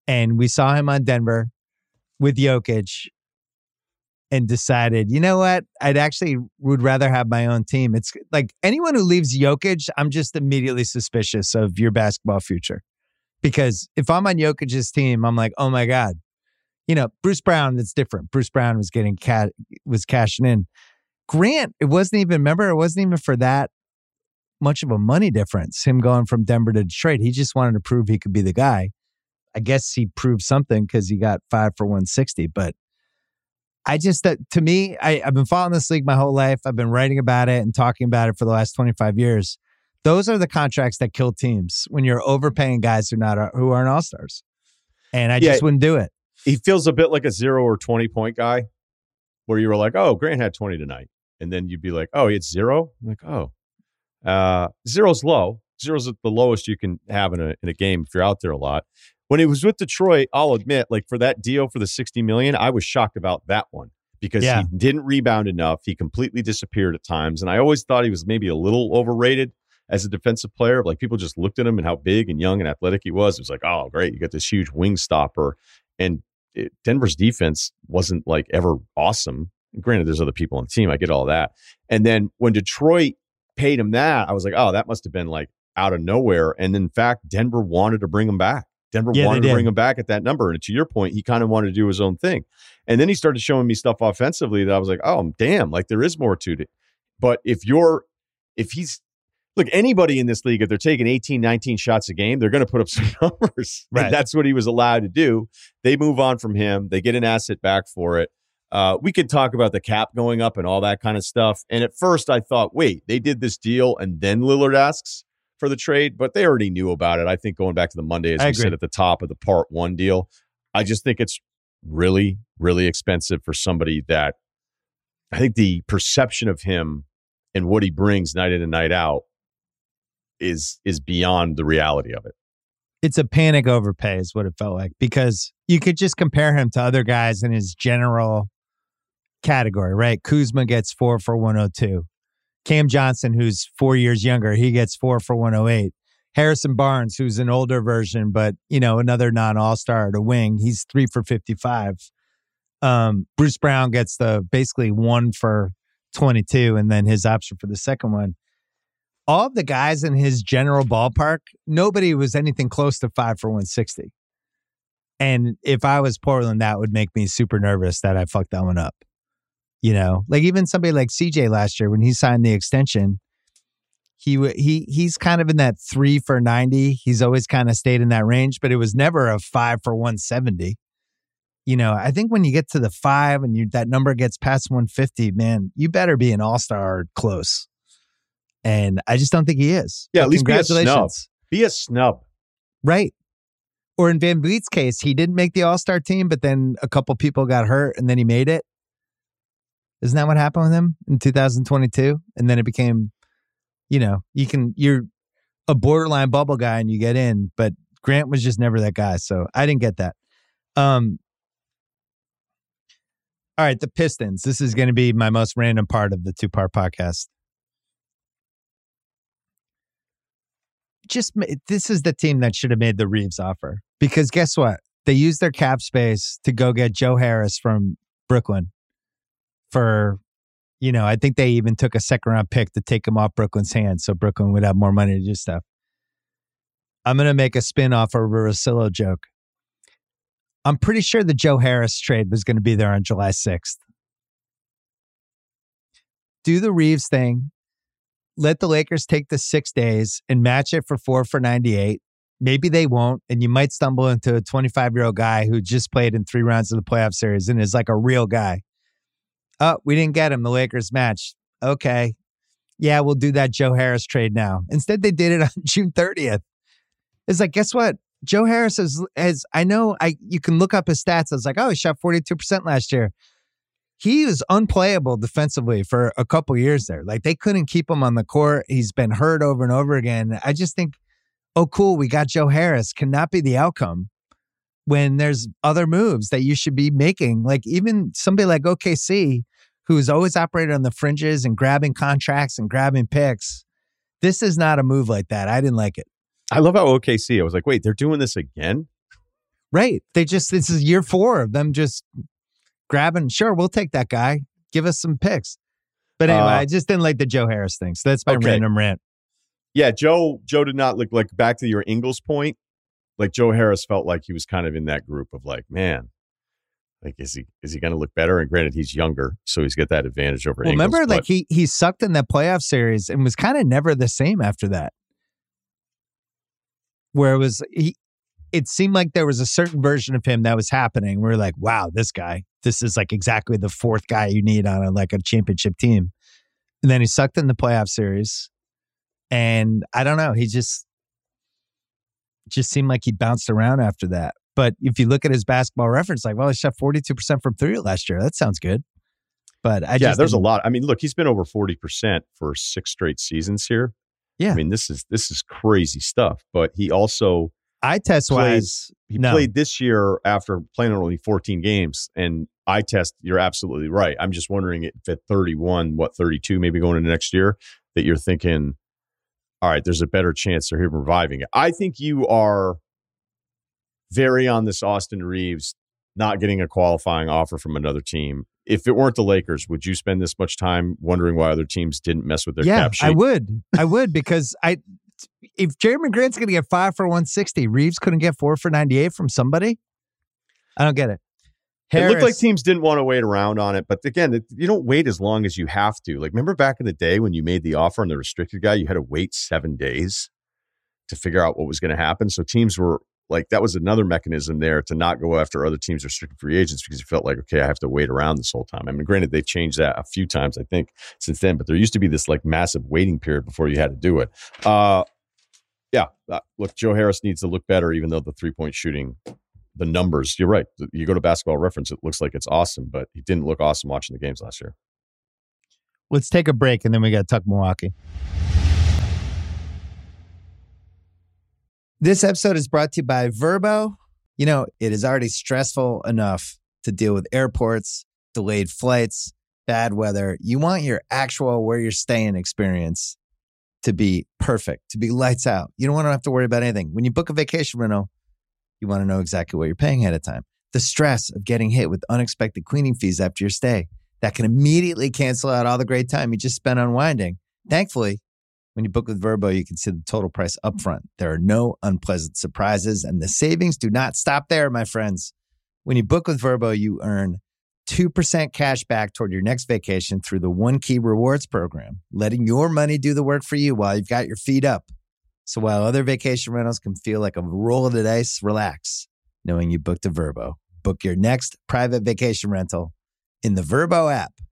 And we saw him on Denver with Jokic and decided, you know what? I'd actually would rather have my own team. It's like anyone who leaves Jokic, I'm just immediately suspicious of your basketball future. Because if I'm on Jokic's team, I'm like, oh my God. You know, Bruce Brown, it's different. Bruce Brown was getting cat was cashing in. Grant, it wasn't even, remember, it wasn't even for that much of a money difference, him going from Denver to Detroit. He just wanted to prove he could be the guy. I guess he proved something because he got five for 160. But I just, that to me, I, I've been following this league my whole life. I've been writing about it and talking about it for the last 25 years. Those are the contracts that kill teams when you're overpaying guys who not who aren't all stars. And I yeah, just wouldn't do it. He feels a bit like a zero or 20 point guy where you were like, oh, Grant had 20 tonight. And then you'd be like, oh, it's 0 I'm like, oh, uh, zero's low. Zero's the lowest you can have in a, in a game if you're out there a lot. When he was with Detroit, I'll admit, like for that deal for the 60 million, I was shocked about that one because yeah. he didn't rebound enough. He completely disappeared at times. And I always thought he was maybe a little overrated as a defensive player. Like people just looked at him and how big and young and athletic he was. It was like, oh, great. You got this huge wing stopper. And it, Denver's defense wasn't like ever awesome. Granted, there's other people on the team. I get all that. And then when Detroit paid him that, I was like, oh, that must have been like out of nowhere. And in fact, Denver wanted to bring him back. Denver yeah, wanted to bring him back at that number. And to your point, he kind of wanted to do his own thing. And then he started showing me stuff offensively that I was like, oh, damn, like there is more to it. But if you're, if he's, look, anybody in this league, if they're taking 18, 19 shots a game, they're going to put up some numbers. Right. And that's what he was allowed to do. They move on from him, they get an asset back for it. Uh, we could talk about the cap going up and all that kind of stuff. And at first, I thought, wait, they did this deal, and then Lillard asks for the trade, but they already knew about it. I think going back to the Monday, as I we agree. said at the top of the part one deal, I just think it's really, really expensive for somebody that I think the perception of him and what he brings night in and night out is is beyond the reality of it. It's a panic overpay, is what it felt like, because you could just compare him to other guys in his general category, right? Kuzma gets four for 102. Cam Johnson, who's four years younger, he gets four for 108. Harrison Barnes, who's an older version, but you know, another non all star to wing, he's three for 55. Um, Bruce Brown gets the basically one for 22, and then his option for the second one. All the guys in his general ballpark, nobody was anything close to five for 160. And if I was Portland, that would make me super nervous that I fucked that one up. You know, like even somebody like CJ last year when he signed the extension, he he he's kind of in that three for ninety. He's always kind of stayed in that range, but it was never a five for one seventy. You know, I think when you get to the five and you that number gets past one fifty, man, you better be an all star close. And I just don't think he is. Yeah, but at least be a snub. Be a snub. Right. Or in Van VanVleet's case, he didn't make the all star team, but then a couple people got hurt and then he made it. Isn't that what happened with him in 2022? And then it became, you know, you can, you're a borderline bubble guy and you get in, but Grant was just never that guy. So I didn't get that. Um, all right, the Pistons. This is going to be my most random part of the two part podcast. Just this is the team that should have made the Reaves offer because guess what? They used their cap space to go get Joe Harris from Brooklyn for, you know, I think they even took a second round pick to take him off Brooklyn's hands so Brooklyn would have more money to do stuff. I'm going to make a spin off a Russillo joke. I'm pretty sure the Joe Harris trade was going to be there on July 6th. Do the Reaves thing. Let the Lakers take the six days and match it for four for 98. Maybe they won't. And you might stumble into a 25 year old guy who just played in three rounds of the playoff series and is like a real guy. Oh, we didn't get him. The Lakers match. Okay. Yeah, we'll do that Joe Harris trade now. Instead, they did it on June 30th. It's like, guess what? Joe Harris is, as I know, I you can look up his stats. I was like, oh, he shot 42% last year. He was unplayable defensively for a couple years there. Like they couldn't keep him on the court. He's been hurt over and over again. I just think, oh, cool, we got Joe Harris. Cannot be the outcome when there's other moves that you should be making. Like even somebody like OKC, who's always operated on the fringes and grabbing contracts and grabbing picks. This is not a move like that. I didn't like it. I love how OKC. I was like, wait, they're doing this again. Right. They just this is year four of them just grabbing. Sure, we'll take that guy. Give us some picks. But anyway, Uh, I just didn't like the Joe Harris thing. So that's my Okay. random rant. Yeah, Joe. Joe did not look like back to your Ingles point. Like Joe Harris felt like he was kind of in that group of like, man, like is he is he going to look better? And granted, he's younger, so he's got that advantage over. Well, Ingles, remember, but- like he he sucked in that playoff series and was kind of never the same after that. Where it was he, it seemed like there was a certain version of him that was happening. We are like, wow, this guy, this is like exactly the fourth guy you need on a like a championship team. And then he sucked in the playoff series, and I don't know, he just just seemed like he bounced around after that. But if you look at his basketball reference, like, well, he shot forty two percent from three last year. That sounds good. But I yeah, there's a lot. I mean, look, he's been over forty percent for six straight seasons here. Yeah. I mean, this is this is crazy stuff. But he also eye test wise, he No. played this year after playing only 14 games. And I test, you're absolutely right. I'm just wondering if at 31, what 32, maybe going into next year, that you're thinking, all right, there's a better chance of him reviving it. I think you are very on this Austin Reaves not getting a qualifying offer from another team. If it weren't the Lakers, would you spend this much time wondering why other teams didn't mess with their yeah, cap sheet? I would, I would because I, if Jerami Grant's going to get five for one sixty, Reaves couldn't get four for ninety eight from somebody. I don't get it. It looked like teams didn't want to wait around on it, but again, it, you don't wait as long as you have to. Like, remember back in the day when you made the offer on the restricted guy, you had to wait seven days to figure out what was going to happen. So teams were like, that was another mechanism there to not go after other teams' restricted free agents because you felt like, okay, I have to wait around this whole time. I mean, granted, they've changed that a few times, I think, since then, but there used to be this like massive waiting period before you had to do it. Uh, yeah, uh, look, Joe Harris needs to look better, even though the three point shooting the numbers. You're right. You go to basketball reference, it looks like it's awesome, but he didn't look awesome watching the games last year. Let's take a break and then we got to talk Milwaukee. This episode is brought to you by Vrbo. You know, it is already stressful enough to deal with airports, delayed flights, bad weather. You want your actual where you're staying experience to be perfect, to be lights out. You don't want to have to worry about anything. When you book a vacation rental, you want to know exactly what you're paying ahead of time. The stress of getting hit with unexpected cleaning fees after your stay that can immediately cancel out all the great time you just spent unwinding. Thankfully, when you book with Vrbo, you can see the total price upfront. There are no unpleasant surprises, and the savings do not stop there, my friends. When you book with Vrbo, you earn 2% cash back toward your next vacation through the One Key Rewards program, letting your money do the work for you while you've got your feet up. So while other vacation rentals can feel like a roll of the dice, relax knowing you booked a Vrbo. Book your next private vacation rental in the Vrbo app.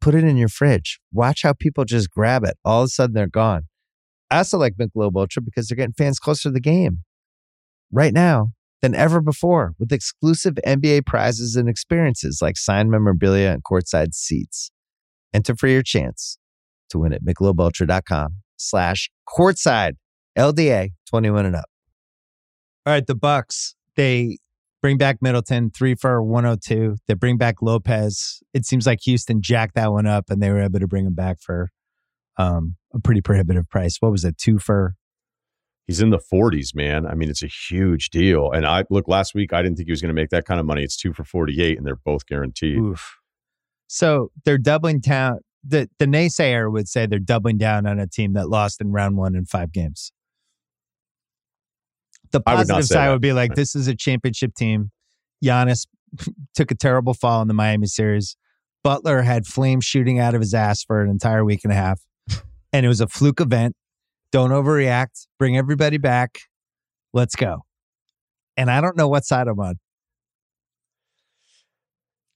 Put it in your fridge. Watch how people just grab it. All of a sudden, they're gone. I also like Michelob Ultra because they're getting fans closer to the game right now than ever before with exclusive NBA prizes and experiences like signed memorabilia and courtside seats. Enter for your chance to win at michelobultra.com slash courtside LDA 21 and up. All right, the Bucks, they bring back Middleton, three for 102. They bring back Lopez. It seems like Houston jacked that one up and they were able to bring him back for um, a pretty prohibitive price. What was it? Two for He's in the 40s, man. I mean, it's a huge deal. And I look last week, I didn't think he was going to make that kind of money. It's two for 48, and they're both guaranteed. oof. So they're doubling down. The, the naysayer would say they're doubling down on a team that lost in round one in five games. The positive side that. would be like Right. this is a championship team. Giannis took a terrible fall in the Miami series, Butler had flames shooting out of his ass for an entire week and a half, and it was a fluke event. Don't overreact. Bring everybody back. Let's go. And I don't know what side I'm on.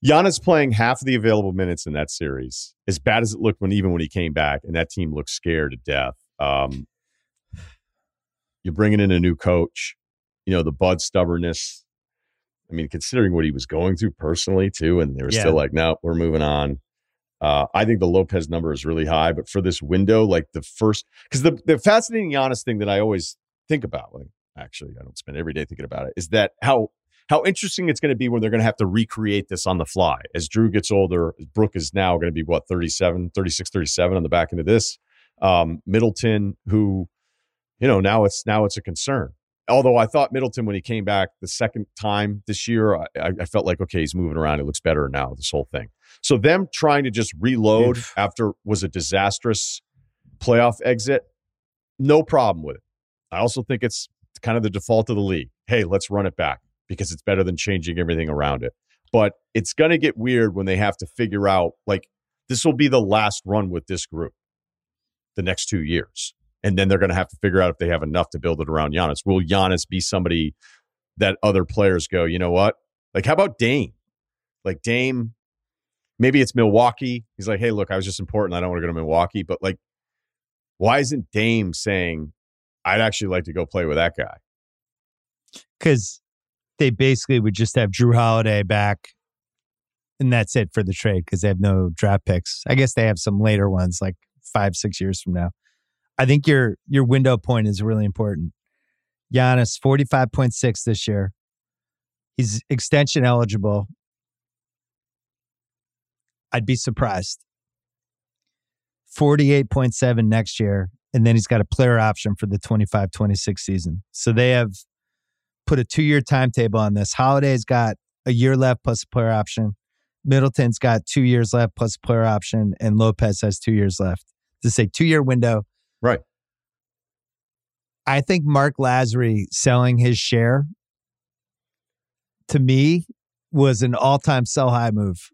Giannis playing half of the available minutes in that series, as bad as it looked when even when he came back, and that team looked scared to death. Um, you're bringing in a new coach. You know the Bud stubbornness. I mean, considering what he was going through personally too, and they were Yeah. still like, "No, we're moving on." Uh, I think the Lopez number is really high, but for this window, like the first, because the the fascinating honest thing that I always think about, like actually, I don't spend every day thinking about it, is that how how interesting it's going to be when they're going to have to recreate this on the fly. As Jrue gets older, Brook is now going to be what 37, 36, 37 on the back end of this. Um, Middleton, who, you know, now it's now it's a concern. Although I thought Middleton when he came back the second time this year, I, I felt like okay, he's moving around. It looks better now. This whole thing. So them trying to just reload Oof. after was a disastrous playoff exit, no problem with it. I also think it's kind of the default of the league. Hey, let's run it back because it's better than changing everything around it. But it's going to get weird when they have to figure out like this will be the last run with this group the next two years. And then they're going to have to figure out if they have enough to build it around Giannis. Will Giannis be somebody that other players go, you know what? Like, how about Dame? Like, Dame, maybe it's Milwaukee. He's like, hey, look, I was just important. I don't want to go to Milwaukee. But like, why isn't Dame saying, I'd actually like to go play with that guy? because they basically would just have Jrue Holiday back, and that's it for the trade because they have no draft picks. I guess they have some later ones, like five, six years from now. I think your your window point is really important. Giannis, forty five point six this year. He's extension eligible. I'd be surprised. Forty eight point seven next year, and then he's got a player option for the 25-26 season. So they have put a two year timetable on this. Holiday's got a year left plus a player option. Middleton's got two years left plus player option, and Lopez has two years left. This is a two year window. Right. I think Marc Lasry selling his share to me was an all time sell high move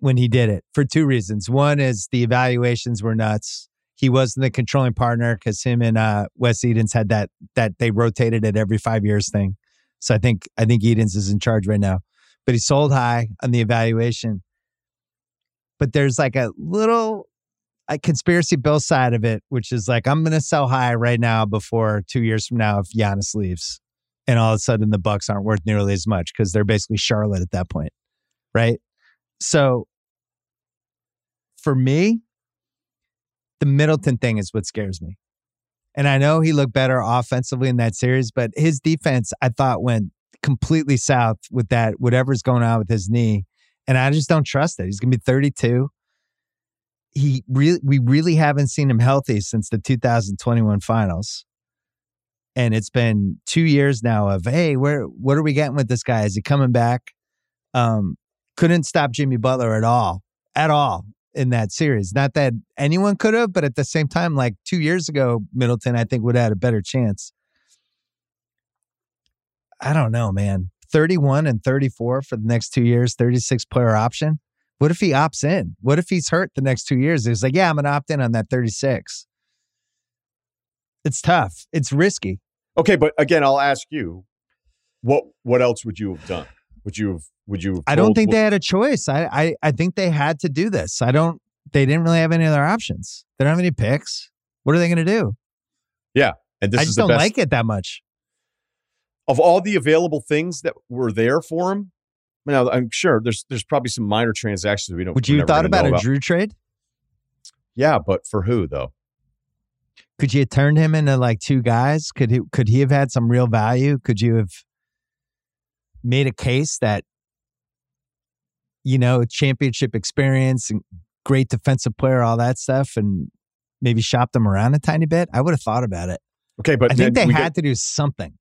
when he did it for two reasons. One is the evaluations were nuts. He wasn't the controlling partner because him and uh, Wes Edens had that that they rotated it every five years thing. So I think I think Edens is in charge right now. But he sold high on the evaluation. But there's like a little a conspiracy bill side of it, which is like I'm going to sell high right now before two years from now if Giannis leaves, and all of a sudden the Bucks aren't worth nearly as much because they're basically Charlotte at that point, right? So for me, the Middleton thing is what scares me. And I know he looked better offensively in that series, but his defense I thought went completely south with that whatever's going on with his knee, and I just don't trust it. He's going to be 32 he really we really haven't seen him healthy since the 2021 finals. And it's been two years now of hey where what are we getting with this guy? Is he coming back? Um couldn't stop jimmy butler at all at all in that series. Not that anyone could have but at the same time like two years ago middleton i think would have had a better chance. I don't know man. 31 and 34 for the next two years 36 player option what if he opts in? What if he's hurt the next two years? He's like, yeah, I'm going to opt in on that 36. It's tough. It's risky. Okay, but again, I'll ask you, what what else would you have done? Would you have would you have I don't think they had a choice. I, I I think they had to do this. I don't. They didn't really have any other options. They don't have any picks. What are they going to do? Yeah, and this I is just don't best like it that much. of all the available things that were there for him. Now, I'm sure there's there's probably some minor transactions we don't. Would you have thought about a Jrue trade? Yeah, but for who though? Could you have turned him into like two guys? Could he could he have had some real value? Could you have made a case that you know championship experience and great defensive player, all that stuff, and maybe shopped him around a tiny bit? I would have thought about it. Okay, but I think they had get- to do something.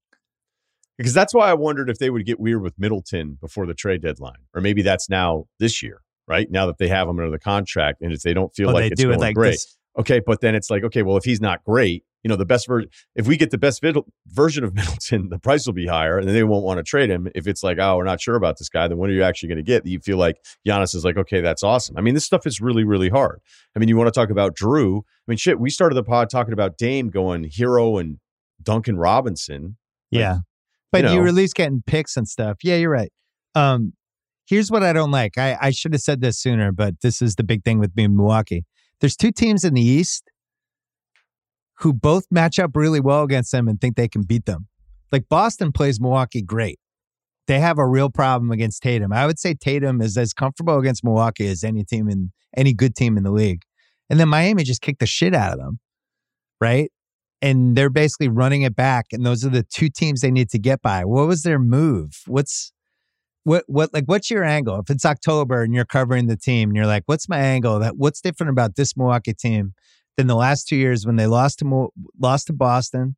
Because that's why I wondered if they would get weird with Middleton before the trade deadline, or maybe that's now this year, right? Now that they have him under the contract, and if they don't feel Oh, like they it's do going it like great, this. okay. But then it's like, okay, well, if he's not great, you know, the best version. If we get the best vid- version of Middleton, the price will be higher, and they won't want to trade him. If it's like, oh, we're not sure about this guy, then what are you actually going to get? You feel like Giannis is like, okay, that's awesome. I mean, this stuff is really, really hard. I mean, you want to talk about Jrue? I mean, shit. We started the pod talking about Dame going Herro and Duncan Robinson. Yeah, like, but you, know, you release getting picks and stuff. Yeah, you're right. Um, here's what I don't like. I, I should have said this sooner, but this is the big thing with me in Milwaukee. There's two teams in the East who both match up really well against them and think they can beat them. Like Boston plays Milwaukee great. They have a real problem against Tatum. I would say Tatum is as comfortable against Milwaukee as any team in any good team in the league. And then Miami just kicked the shit out of them. Right? And they're basically running it back. And those are the two teams they need to get by. What was their move? What's what what like what's your angle? If it's October and you're covering the team and you're like, what's my angle? That what's different about this Milwaukee team than the last two years when they lost to lost to Boston,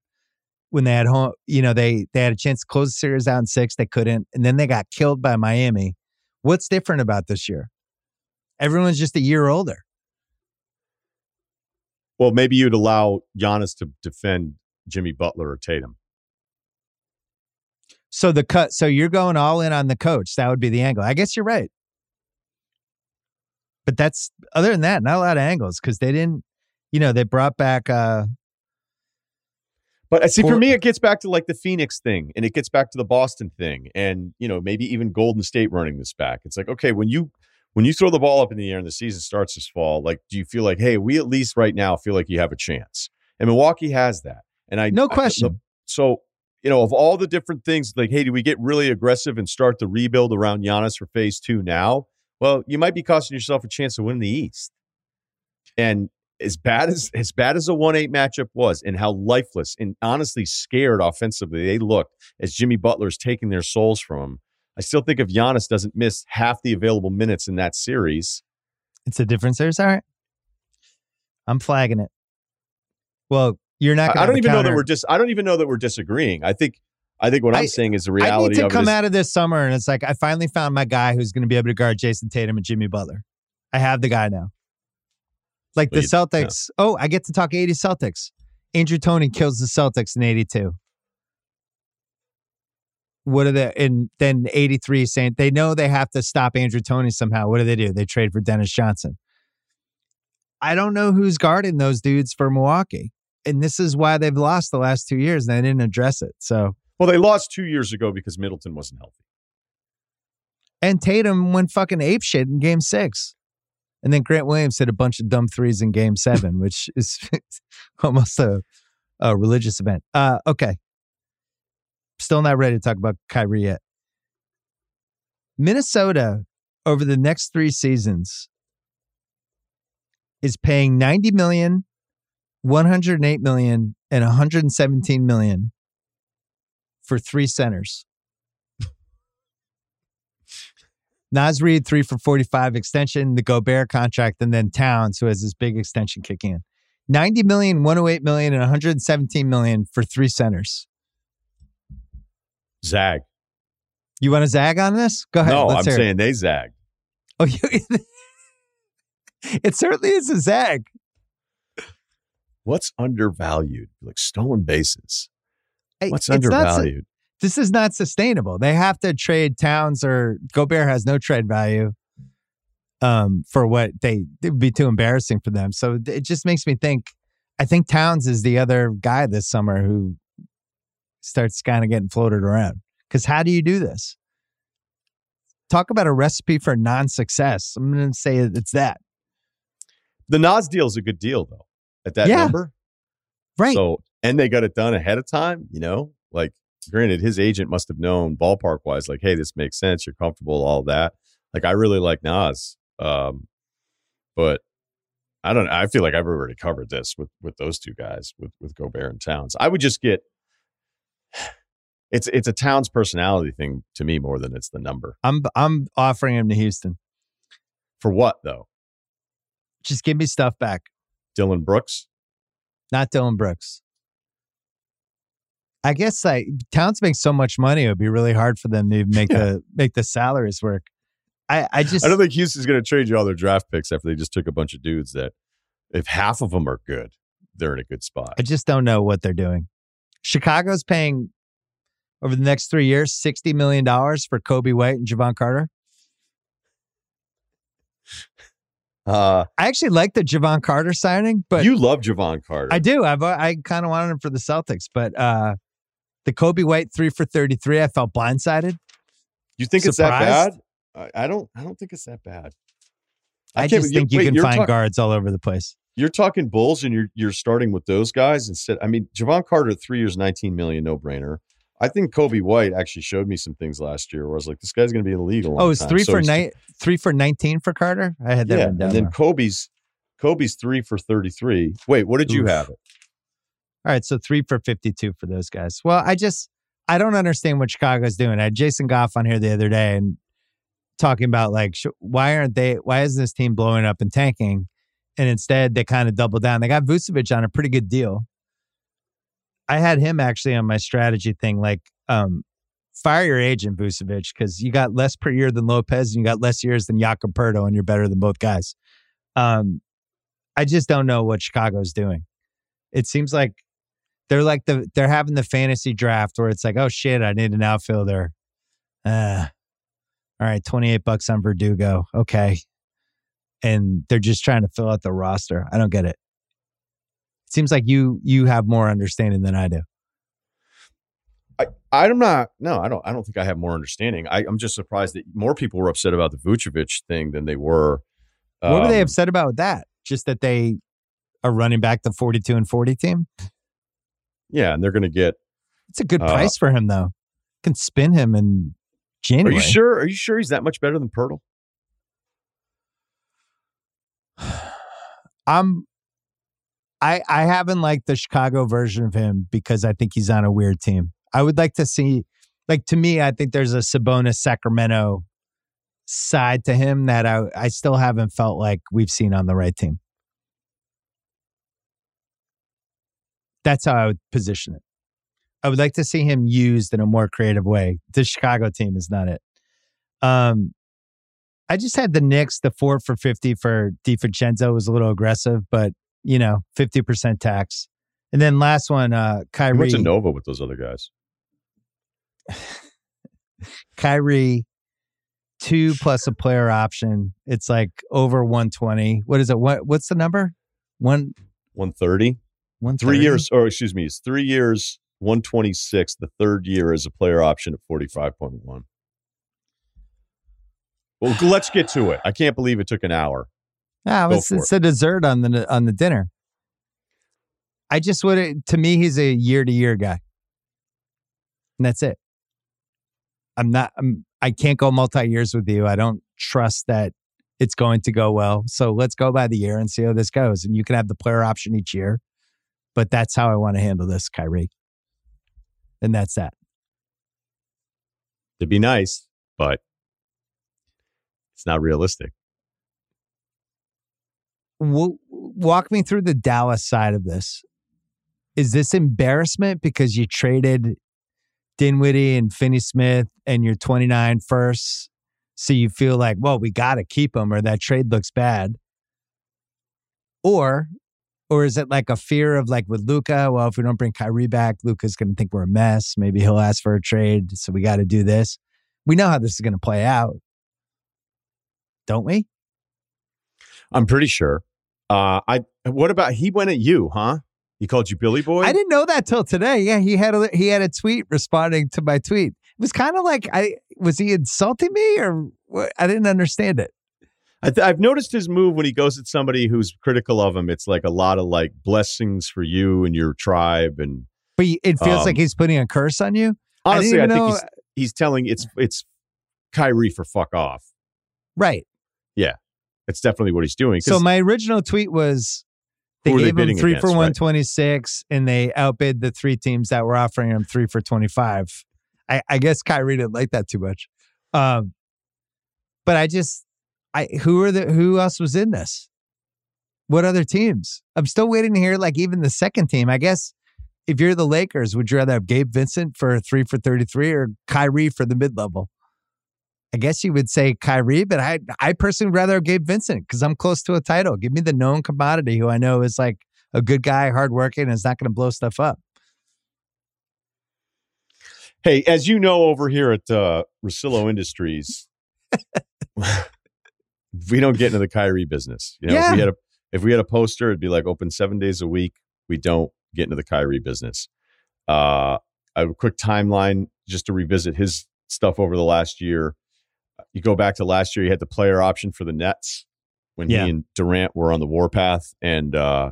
when they had home, you know, they they had a chance to close the series out in six, they couldn't, and then they got killed by Miami. What's different about this year? Everyone's just a year older. Well, maybe you'd allow Giannis to defend Jimmy Butler or Tatum. So the cut. So you're going all in on the coach. That would be the angle. I guess you're right. But that's other than that, not a lot of angles because they didn't you know, they brought back. uh But uh, see, for me, it gets back to like the Phoenix thing, and it gets back to the Boston thing, and you know, maybe even Golden State running this back. It's like, okay, when you when you throw the ball up in the air and the season starts this fall, like, do you feel like, hey, we at least right now feel like you have a chance? And Milwaukee has that, and I no question. I, so you know, of all the different things, like, hey, do we get really aggressive and start the rebuild around Giannis for phase two now? Well, you might be costing yourself a chance to win the East. And as bad as as bad as a one eight matchup was, and how lifeless and honestly scared offensively they looked as Jimmy Butler's taking their souls from them. I still think if Giannis doesn't miss half the available minutes in that series, it's a difference. series. All right, I'm flagging it. Well, you're not. I don't even counter. know that we're just. I don't even know that we're disagreeing. I think. I think what I, am saying is the reality. I need to come is, out of this summer, and it's like I finally found my guy who's going to be able to guard Jayson Tatum and Jimmy Butler. I have the guy now. Like the Celtics. Oh, I get to talk 80 Celtics. Andrew Toney kills the Celtics in 82. What are they? And then 83 saying they know they have to stop Andrew Toney somehow. What do they do? They trade for Dennis Johnson. I don't know who's guarding those dudes for Milwaukee. And this is why they've lost the last two years. And they didn't address it. So, well, they lost two years ago because Middleton wasn't healthy. And Tatum went fucking ape shit in game six. And then Grant Williams hit a bunch of dumb threes in game seven, which is almost a, a religious event. Uh, okay. Still not ready to talk about Kyrie yet. Minnesota, over the next three seasons, is paying 90 million, 108 million, and 117 million for three centers. Naz Reid, three for 45 extension, the Gobert contract, and then Towns, who has this big extension kicking in. 90 million, 108 million, and 117 million for three centers. Zag. You want to zag on this? Go ahead. No, I'm saying it. they zag. Oh, you, it certainly is a zag. What's undervalued? Like stolen bases. What's undervalued? this is not sustainable. They have to trade Towns or Gobert has no trade value um, for what they it would be too embarrassing for them. So it just makes me think. I think Towns is the other guy this summer who starts kind of getting floated around. Because how do you do this? Talk about a recipe for non-success. I'm going to say it's that. The Naz deal is a good deal though. At that yeah. number, right? So and they got it done ahead of time. You know, like granted, his agent must have known ballpark wise, like, hey, this makes sense. You're comfortable, all that. Like, I really like Naz. Um, but I don't I feel like I've already covered this with with those two guys, with with Gobert and Towns. I would just get it's it's a Towns personality thing to me more than it's the number. I'm I'm offering him to Houston. For what though? Just give me stuff back. Dillon Brooks? Not Dillon Brooks. I guess like Towns makes so much money, it would be really hard for them to make yeah. the make the salaries work. I, I just I don't think Houston's going to trade you all their draft picks after they just took a bunch of dudes that if half of them are good, they're in a good spot. I just don't know what they're doing. Chicago's paying over the next three years $60 million for Coby White and Jevon Carter. Uh, I actually like the Jevon Carter signing, but you love Jevon Carter. I do. I've, I kind of wanted him for the Celtics, but uh, the Coby White three for 33, I felt blindsided. You think Surprised? it's that bad? I, I don't. I don't think it's that bad. I, can't- just think you wait, can find talk- guards all over the place. You're talking Bulls, and you're you're starting with those guys instead. I mean, Jevon Carter, three years, nineteen million, no brainer. I think Coby White actually showed me some things last year where I was like, this guy's going to be in the league a long Oh, it's three So for night, three for 19 for Carter. I had that Yeah, and then there. Coby's Coby's three for thirty three. Wait, what did you have? It All right, so three for 52 for those guys. Well, I just, I don't understand what Chicago's doing. I had Jason Goff on here the other day and talking about like, sh- why aren't they, why isn't this team blowing up and tanking? And instead, they kind of double down. They got Vucevic on a pretty good deal. I had him actually on my strategy thing, like, um, fire your agent, Vucevic, because you got less per year than Lopez and you got less years than Jakob Poeltl, and you're better than both guys. Um, I just don't know what Chicago's doing. It seems like they're like the they're having the fantasy draft where it's like, oh shit, I need an outfielder. Uh, all right, twenty eight bucks on Verdugo. Okay, and they're just trying to fill out the roster. I don't get it. It seems like you you have more understanding than I do. I, I'm not. No, I don't. I don't think I have more understanding. I, I'm just surprised that more people were upset about the Vucevic thing than they were. what were they um, upset about with that? Just that they are running back the forty two and forty team. Yeah, and they're going to get. It's a good Uh, price for him though. Can spin him in January. Are you sure? Are you sure he's that much better than Poeltl? I'm I I haven't liked the Chicago version of him because I think he's on a weird team. I would like to see like to me, I think there's a Sabonis Sacramento side to him that I I still haven't felt like we've seen on the right team. That's how I would position it. I would like to see him used in a more creative way. The Chicago team is not it. Um, I just had the Knicks, the four for 50 for DiVincenzo was a little aggressive, but you know, 50% tax. And then last one, uh, Kyrie. went to Nova with those other guys. Kyrie, two plus a player option. It's like over 120. What is it? What what's the number? One 130. one Three years, or excuse me, it's three years, 126. The third year is a player option at 45.1. Well, let's get to it. I can't believe it took an hour. Go it's, it's a dessert on the on the dinner. I just would to me he's a year to year guy. And that's it. I'm not I'm I can't go multi years with you. I don't trust that it's going to go well. So let's go by the year and see how this goes. And you can have the player option each year. But that's how I want to handle this, Kyrie. And that's that. It'd be nice, but it's not realistic. walk me through the Dallas side of this. Is this embarrassment because you traded Dinwiddie and Finney Smith and your 29 first? So you feel like, well, we got to keep them or that trade looks bad? Or, or is it like a fear of like with Luka? Well, if we don't bring Kyrie back, Luka's going to think we're a mess. Maybe he'll ask for a trade. So we got to do this. We know how this is going to play out, don't we? I'm pretty sure. Uh, I. What about he went at you, huh? He called you Billy Boy. I didn't know that till today. Yeah, he had a he had a tweet responding to my tweet. It was kind of like I was he insulting me or what? I didn't understand it. I th- I've noticed his move when he goes at somebody who's critical of him. It's like a lot of like blessings for you and your tribe. And But it feels Um, like he's putting a curse on you. honestly, I, even think know- he's he's telling it's it's Kyrie for fuck off. Right. It's definitely what he's doing. So my original tweet was they were they gave him three against, for right? one twenty six, and they outbid the three teams that were offering him three for twenty five. I, I guess Kyrie didn't like that too much. Um, but I just, I who are the who else was in this? What other teams? I'm still waiting to hear like even the second team. I guess if you're the Lakers, would you rather have Gabe Vincent for three for thirty three or Kyrie for the mid level? I guess you would say Kyrie, but I I personally rather Gabe Vincent because I'm close to a title. Give me the known commodity who I know is like a good guy, hardworking, and is not going to blow stuff up. Hey, as you know, over here at uh, Russillo Industries, we don't get into the Kyrie business. You know, Yeah. if we had a if we had a poster, it'd be like open seven days a week. We don't get into the Kyrie business. Uh, a quick timeline just to revisit his stuff over the last year. You go back to last year, he had the player option for the Nets when Yeah. he and Durant were on the warpath, and uh,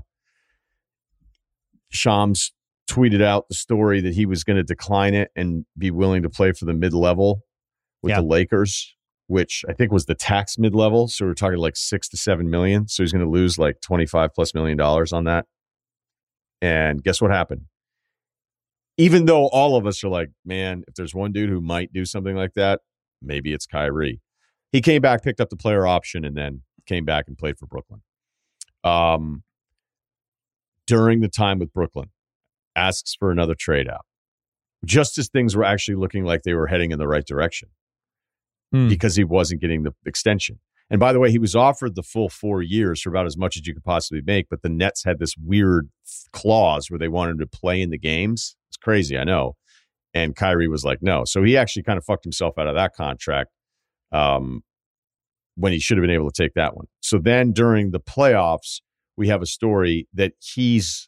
Shams tweeted out the story that he was going to decline it and be willing to play for the mid level with Yeah. the Lakers, which I think was the tax mid level. So we're talking like six to seven million. So he's going to lose like 25 plus million dollars on that. And guess what happened? Even though all of us are like, man, if there's one dude who might do something like that, maybe it's Kyrie. He came back, picked up the player option, and then came back and played for Brooklyn. Um, during the time with Brooklyn, asks for another trade out, just as things were actually looking like they were heading in the right direction Hmm. because he wasn't getting the extension. And by the way, he was offered the full four years for about as much as you could possibly make, but the Nets had this weird clause where they wanted him to play in the games. It's crazy, I know. And Kyrie was like, no. So he actually kind of fucked himself out of that contract um, when he should have been able to take that one. So then during the playoffs, we have a story that he's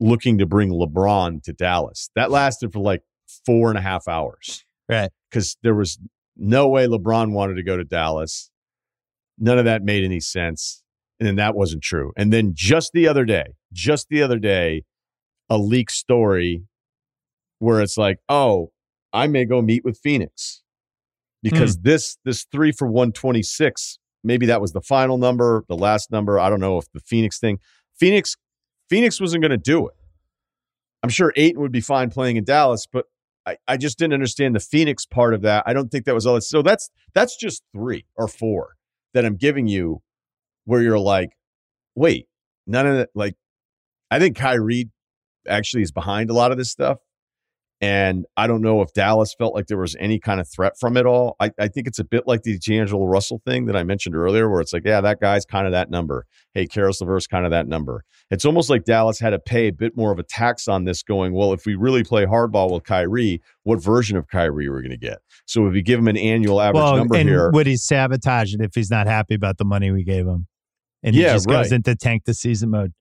looking to bring LeBron to Dallas. That lasted for like four and a half hours. Right. Because there was no way LeBron wanted to go to Dallas. None of that made any sense. And then that wasn't true. And then just the other day, just the other day, a leak story where it's like, oh, I may go meet with Phoenix hmm. because this this three for one twenty six. Maybe that was the final number, the last number. I don't know if the Phoenix thing. Phoenix, Phoenix wasn't going to do it. I'm sure Ayton would be fine playing in Dallas, but I, I just didn't understand the Phoenix part of that. I don't think that was all. So that's that's just three or four that I'm giving you, where you're like, wait, none of that. Like, I think Kyrie actually is behind a lot of this stuff. And I don't know if Dallas felt like there was any kind of threat from it all. I, I think it's a bit like the D'Angelo Russell thing that I mentioned earlier, where it's like, yeah, that guy's kind of that number. Hey, Caris LeVert's kind of that number. It's almost like Dallas had to pay a bit more of a tax on this, going, well, if we really play hardball with Kyrie, what version of Kyrie are we going to get? So if we give him an annual average well, number and here, would he sabotage it if he's not happy about the money we gave him? And Yeah, he just goes right. into tank the season mode.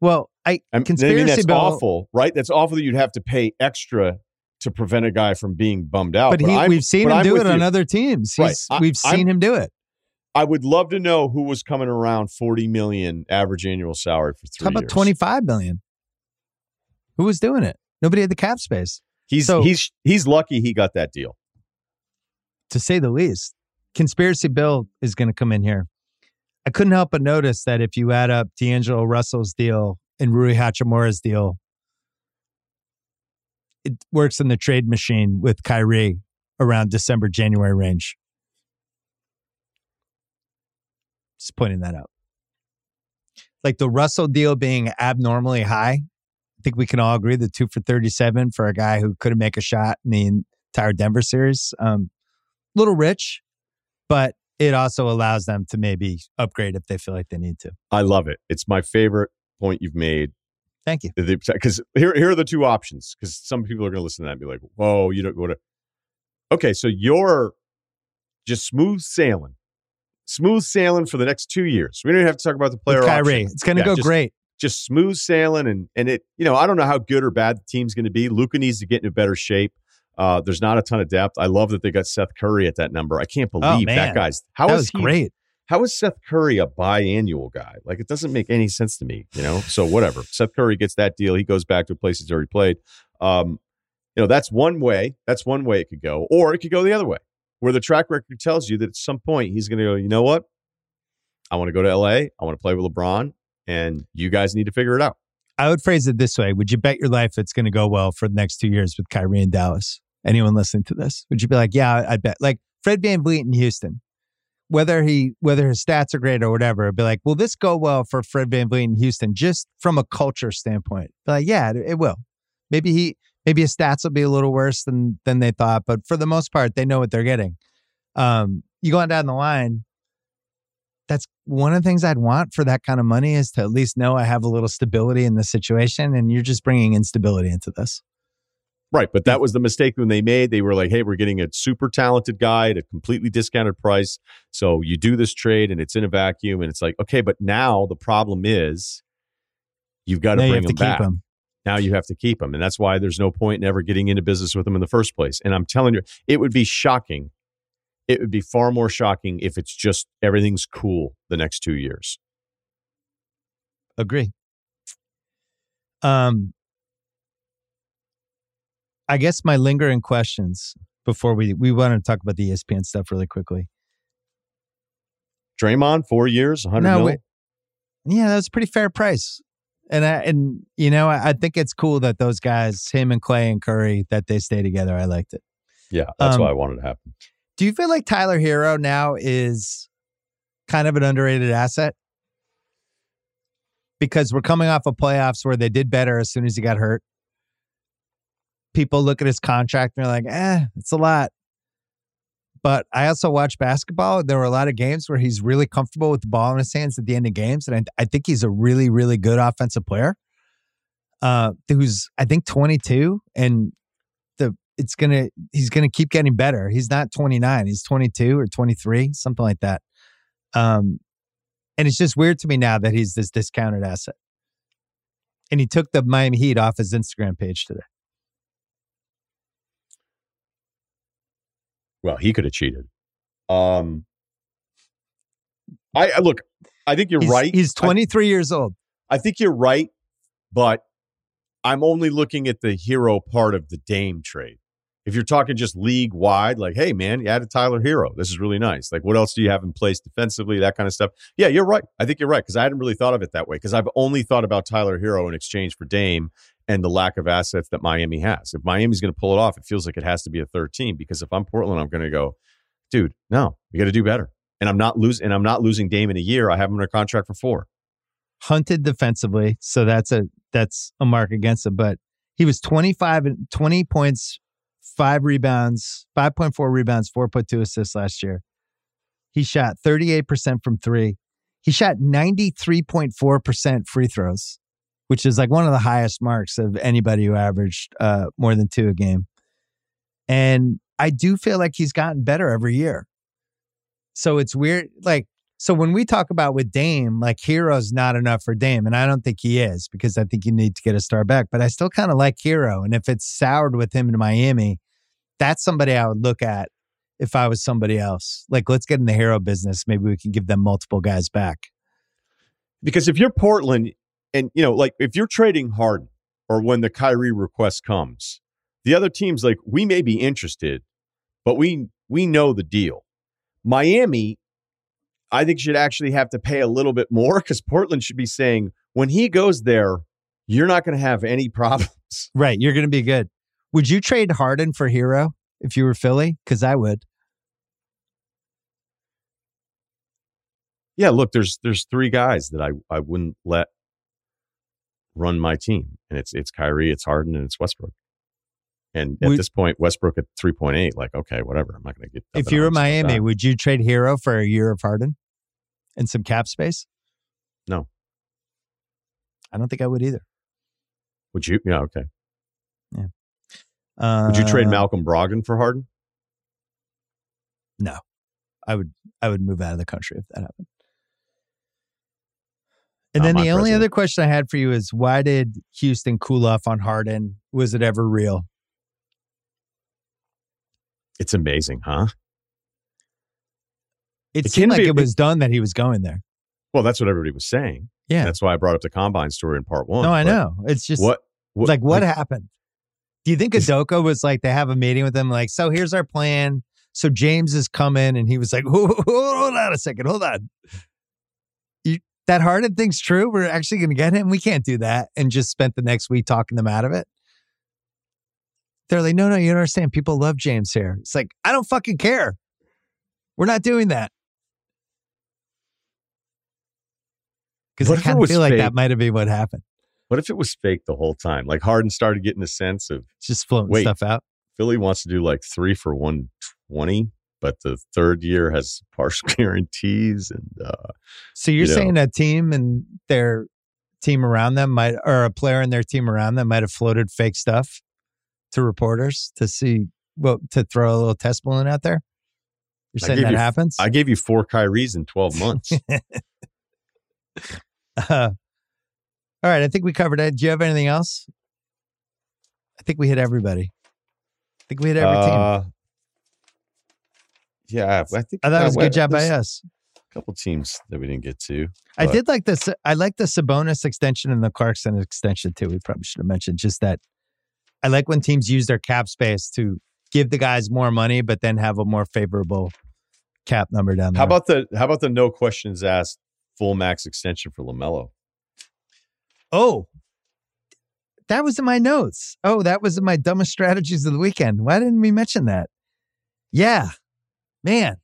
Well, I I mean, I conspiracy mean, that's awful, right? That's awful that you'd have to pay extra to prevent a guy from being bummed out. but he, we've seen but him I'm do it on other teams. Right. I- we've I'm- seen him do it. I would love to know who was coming around 40 million average annual salary for three How about 25 million? Who was doing it? Nobody had the cap space, He's so- he's he's lucky he got that deal. to say the least. Conspiracy Bill is going to come in here. I couldn't help but notice that if you add up D'Angelo Russell's deal and Rui Hachimura's deal, it works in the trade machine with Kyrie around December, January range. Just pointing that out. Like the Russell deal being abnormally high. I think we can all agree the two for 37 for a guy who couldn't make a shot in the entire Denver series. Um, little rich, but it also allows them to maybe upgrade if they feel like they need to. I love it. It's my favorite point you've made. Thank you. Because here, here are the two options. Because some people are going to listen to that and be like, "Whoa, you don't go to." Okay, so you're just smooth sailing, smooth sailing for the next two years. We don't even have to talk about the player With Kyrie, option. it's going to Yeah, go just- great. just smooth sailing and and it you know I don't know how good or bad the team's going to be. Luka needs to get into better shape. Uh, there's not a ton of depth. I love that they got Seth Curry at that number. I can't believe that Oh, man. guy's how that is was he great. how is Seth Curry a biannual guy? Like it doesn't make any sense to me, you know. So whatever. Seth Curry gets that deal. He goes back to a place he's already played. Um, you know, that's one way. That's one way it could go, or it could go the other way, where the track record tells you that at some point he's going to go. You know what? I want to go to L.A. I want to play with LeBron, and you guys need to figure it out. I would phrase it this way: Would you bet your life it's going to go well for the next two years with Kyrie in Dallas? Anyone listening to this? Would you be like, yeah, I bet. Like Fred VanVleet in Houston, whether he whether his stats are great or whatever, it'd be like, will this go well for Fred VanVleet in Houston just from a culture standpoint? Be like, yeah, it, it will. Maybe he maybe his stats will be a little worse than than they thought, but for the most part, they know what they're getting. Um, you go on down the line, that's one of the things I'd want for that kind of money is to at least know I have a little stability in the situation. And you're just bringing instability into this. Right. But that was the mistake when they made. They were like, hey, we're getting a super talented guy at a completely discounted price. So you do this trade and it's in a vacuum. And it's like, okay, but now the problem is you've got to Now bring him to keep back. Now you have to keep him. And that's why there's no point in ever getting into business with him in the first place. And I'm telling you, it would be shocking. It would be far more shocking if it's just everything's cool the next two years. Agree. Um, I guess my lingering questions before we we want to talk about the ESPN stuff really quickly. Draymond, four years, 100 No, mil. wait. Yeah, that was a pretty fair price. And I and you know, I, I think it's cool that those guys, him and Clay and Curry, that they stay together. I liked it. Yeah, that's Um, why I wanted to happen. Do you feel like Tyler Herro now is kind of an underrated asset? Because we're coming off of playoffs where they did better as soon as he got hurt. People look at his contract and they're like, eh, it's a lot. But I also watch basketball. There were a lot of games where he's really comfortable with the ball in his hands at the end of games. And I, I think he's a really, really good offensive player. Uh, who's I think 22 and the it's gonna he's gonna keep getting better. He's not 29, he's 22 or 23, something like that. Um, and it's just weird to me now that he's this discounted asset. And he took the Miami Heat off his Instagram page today. Well, he could have cheated. Um, I, I look. I think you're he's, right. He's I- 23 years old. I think you're right, but I'm only looking at the Herro part of the Dame trade. If you're talking just league wide, like, hey man, you added Tyler Herro. This is really nice. Like, what else do you have in place defensively? That kind of stuff. Yeah, you're right. I think you're right because I hadn't really thought of it that way because I've only thought about Tyler Herro in exchange for Dame and the lack of assets that Miami has. If Miami's going to pull it off, it feels like it has to be a third team because if I'm Portland, I'm going to go, dude, no, we got to do better. And I'm not losing. And I'm not losing Dame in a year. I have him under contract for four. Hunted defensively, so that's a that's a mark against him. But he was 25 and 20 points, five rebounds, 5.4 rebounds, 4.2 assists last year. He shot 38% from three. He shot 93.4% free throws, which is like one of the highest marks of anybody who averaged uh, more than two a game. And I do feel like he's gotten better every year. So it's weird. Like, so when we talk about with Dame, like Herro's not enough for Dame, and I don't think he is because I think you need to get a star back. But I still kind of like Herro, and if it's soured with him in Miami, that's somebody I would look at if I was somebody else. Like, let's get in the Herro business. Maybe we can give them multiple guys back. Because if you're Portland and, you know, like if you're trading Harden or when the Kyrie request comes, the other team's like, we may be interested, but we we know the deal. Miami, I think should actually have to pay a little bit more because Portland should be saying, when he goes there, you're not going to have any problems. Right, you're going to be good. Would you trade Harden for Herro if you were Philly? Because I would. Yeah, look, there's there's three guys that I, I wouldn't let run my team. And it's it's Kyrie, it's Harden, and it's Westbrook. And at Would- this point, Westbrook at 3.8, like, okay, whatever. I'm not going to get. If you were Miami, would you trade Herro for a year of Harden and some cap space? No. I don't think I would either. would you? Yeah, okay. Yeah. Uh, Would you trade Malcolm Brogdon for Harden? No, I would. I would move out of the country if that happened. And then the only other question I had for you is why did Houston cool off on Harden? Was it ever real? It's amazing, huh? It, It seemed like be- it was done that he was going there. Well, that's what everybody was saying. Yeah. That's why I brought up the combine story in part one. no, I know. It's just What, what like what happened? Do you think Udoka was like they have a meeting with him? Like, so here's our plan. So James is coming, and he was like, hold on a second, hold on. That Harden thing's true. We're actually going to get him. We can't do that. And just spent the next week talking them out of it. They're like, no, no, you don't understand. People love James here. It's like, I don't fucking care. We're not doing that. Because I kind of feel like that might have been what happened. What if it was fake the whole time? Like Harden started getting a sense of Just floating Wait. stuff out. Philly wants to do like three for 120. But the third year has partial guarantees. And uh, so you're you know. saying a team and their team around them might, or a player and their team around them might have floated fake stuff to reporters to see, well, to throw a little test balloon out there. You're saying that you- happens? I gave you four Kyries in 12 months. Uh, all right, I think we covered it. Do you have anything else? I think we hit everybody. I think we hit every team. Yeah, I think I thought it was a good job by us. A couple teams that we didn't get to. I but- did like this. I like the Sabonis extension and the Clarkson extension too. We probably should have mentioned just that. I like when teams use their cap space to give the guys more money, but then have a more favorable cap number down there. How about the how about the no questions asked full max extension for LaMelo? Oh, that was in my notes. Oh, that was in my dumbest strategies of the weekend. Why didn't we mention that? Yeah, man.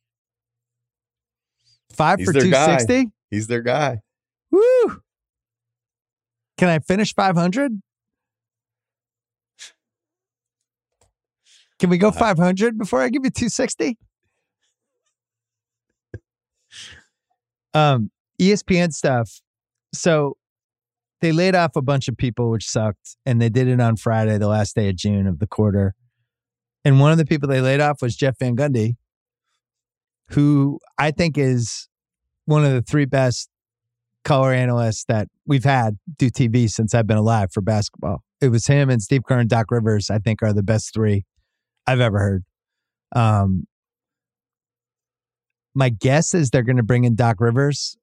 Five He's for 260? guy. He's their guy. Woo! Can I finish five hundred? Can we go Uh, five hundred before I give you two sixty? Um, ESPN stuff. So they laid off a bunch of people, which sucked, and they did it on Friday, the last day of June of the quarter. And one of the people they laid off was Jeff Van Gundy, who I think is one of the three best color analysts that we've had do TV since I've been alive for basketball. It was him and Steve Kerr and Doc Rivers, I think, are the best three I've ever heard. Um, my guess is they're going to bring in Doc Rivers.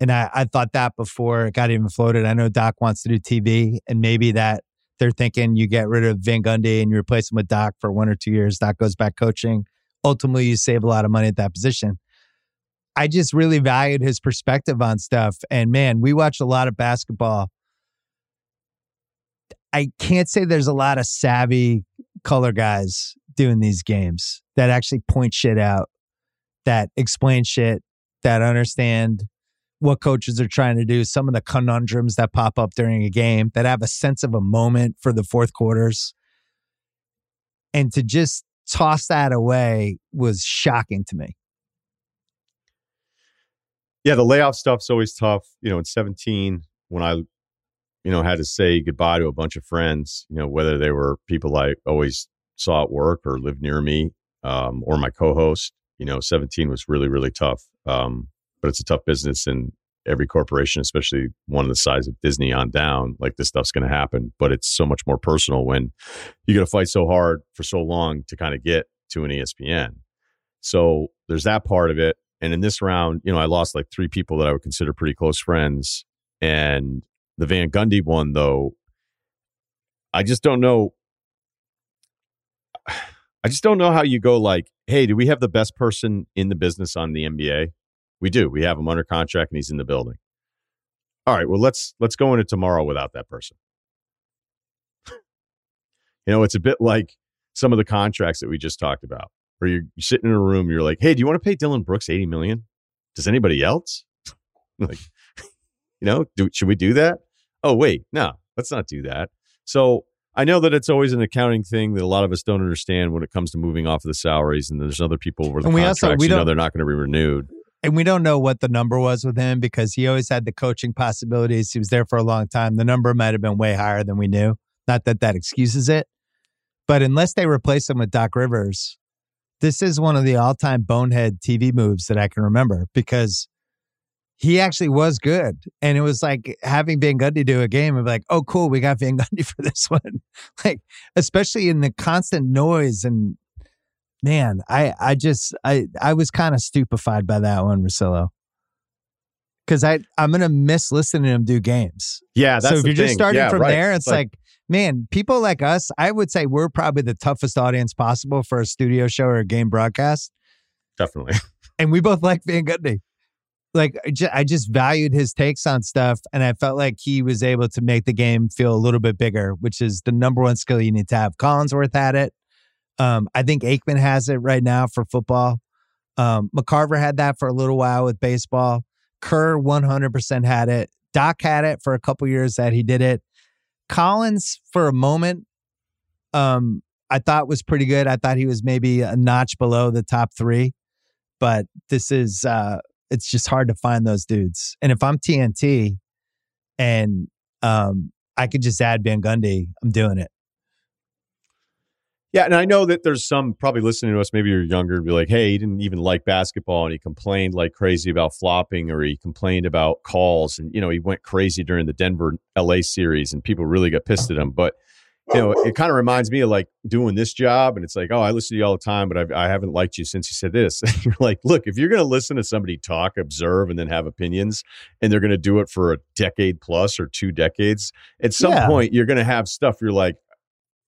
And I, I thought that before it got even floated. I know Doc wants to do TV, and maybe that they're thinking you get rid of Van Gundy and you replace him with Doc for one or two years. Doc goes back coaching. Ultimately, you save a lot of money at that position. I just really valued his perspective on stuff. And man, we watched a lot of basketball. I can't say there's a lot of savvy color guys doing these games that actually point shit out, that explain shit, that understand what coaches are trying to do, some of the conundrums that pop up during a game, that have a sense of a moment for the fourth quarters. And to just toss that away was shocking to me. Yeah, the layoff stuff's always tough. You know, in 17, when I, you know, had to say goodbye to a bunch of friends, you know, whether they were people I always saw at work or lived near me, um, or my co-host, you know, 17 was really, really tough. Um, but it's a tough business and every corporation, especially one the size of Disney on down, like this stuff's going to happen. But it's so much more personal when you got to fight so hard for so long to kind of get to an ESPN. So there's that part of it. And in this round, you know, I lost like three people that I would consider pretty close friends. And the Van Gundy one, though, I just don't know. I just don't know how you go like, hey, do we have the best person in the business on the NBA? We do. We have him under contract and he's in the building. All right, well let's let's go into tomorrow without that person. you know, it's a bit like some of the contracts that we just talked about where you're, you're sitting in a room, you're like, hey, do you want to pay Dillon Brooks 80 million? Does anybody else? like, you know, do, should we do that? Oh, wait, no, let's not do that. So I know that it's always an accounting thing that a lot of us don't understand when it comes to moving off of the salaries, and there's other people where the And we contracts, also- we you know, they're not going to be renewed. And we don't know what the number was with him because he always had the coaching possibilities. He was there for a long time. The number might have been way higher than we knew. Not that that excuses it. But unless they replace him with Doc Rivers, this is one of the all time bonehead TV moves that I can remember because he actually was good. And it was like having Van Gundy do a game of like, oh, cool, we got Van Gundy for this one. like, especially in the constant noise and man, I I just I I was kind of stupefied by that one, Russillo. Because I I'm gonna miss listening to him do games. Yeah, that's so if you're just starting Yeah, from right. there, it's like, man, people like us, I would say we're probably the toughest audience possible for a studio show or a game broadcast. definitely. And we both like Van Gundy. Like I just valued his takes on stuff, and I felt like he was able to make the game feel a little bit bigger, which is the number one skill you need to have. Collinsworth had it. Um, I think Aikman has it right now for football. Um, McCarver had that for a little while with baseball. Kerr 100% had it. Doc had it for a couple years that he did it. Collins for a moment. Um, I thought was pretty good. I thought he was maybe a notch below the top three, but this is uh it's just hard to find those dudes. And if I'm TNT and um I could just add Van Gundy, I'm doing it. Yeah, and I know that there's some probably listening to us. Maybe you're younger, and be like, "Hey, he didn't even like basketball, and he complained like crazy about flopping, or he complained about calls, and you know, he went crazy during the Denver LA series, and people really got pissed at him." But you know, it kind of reminds me of like doing this job, and it's like, "Oh, I listen to you all the time, but I've, I have not liked you since you said this." And you're like, "Look, if you're going to listen to somebody talk, observe, and then have opinions, and they're going to do it for a decade plus or two decades, at some yeah. point, you're going to have stuff you're like."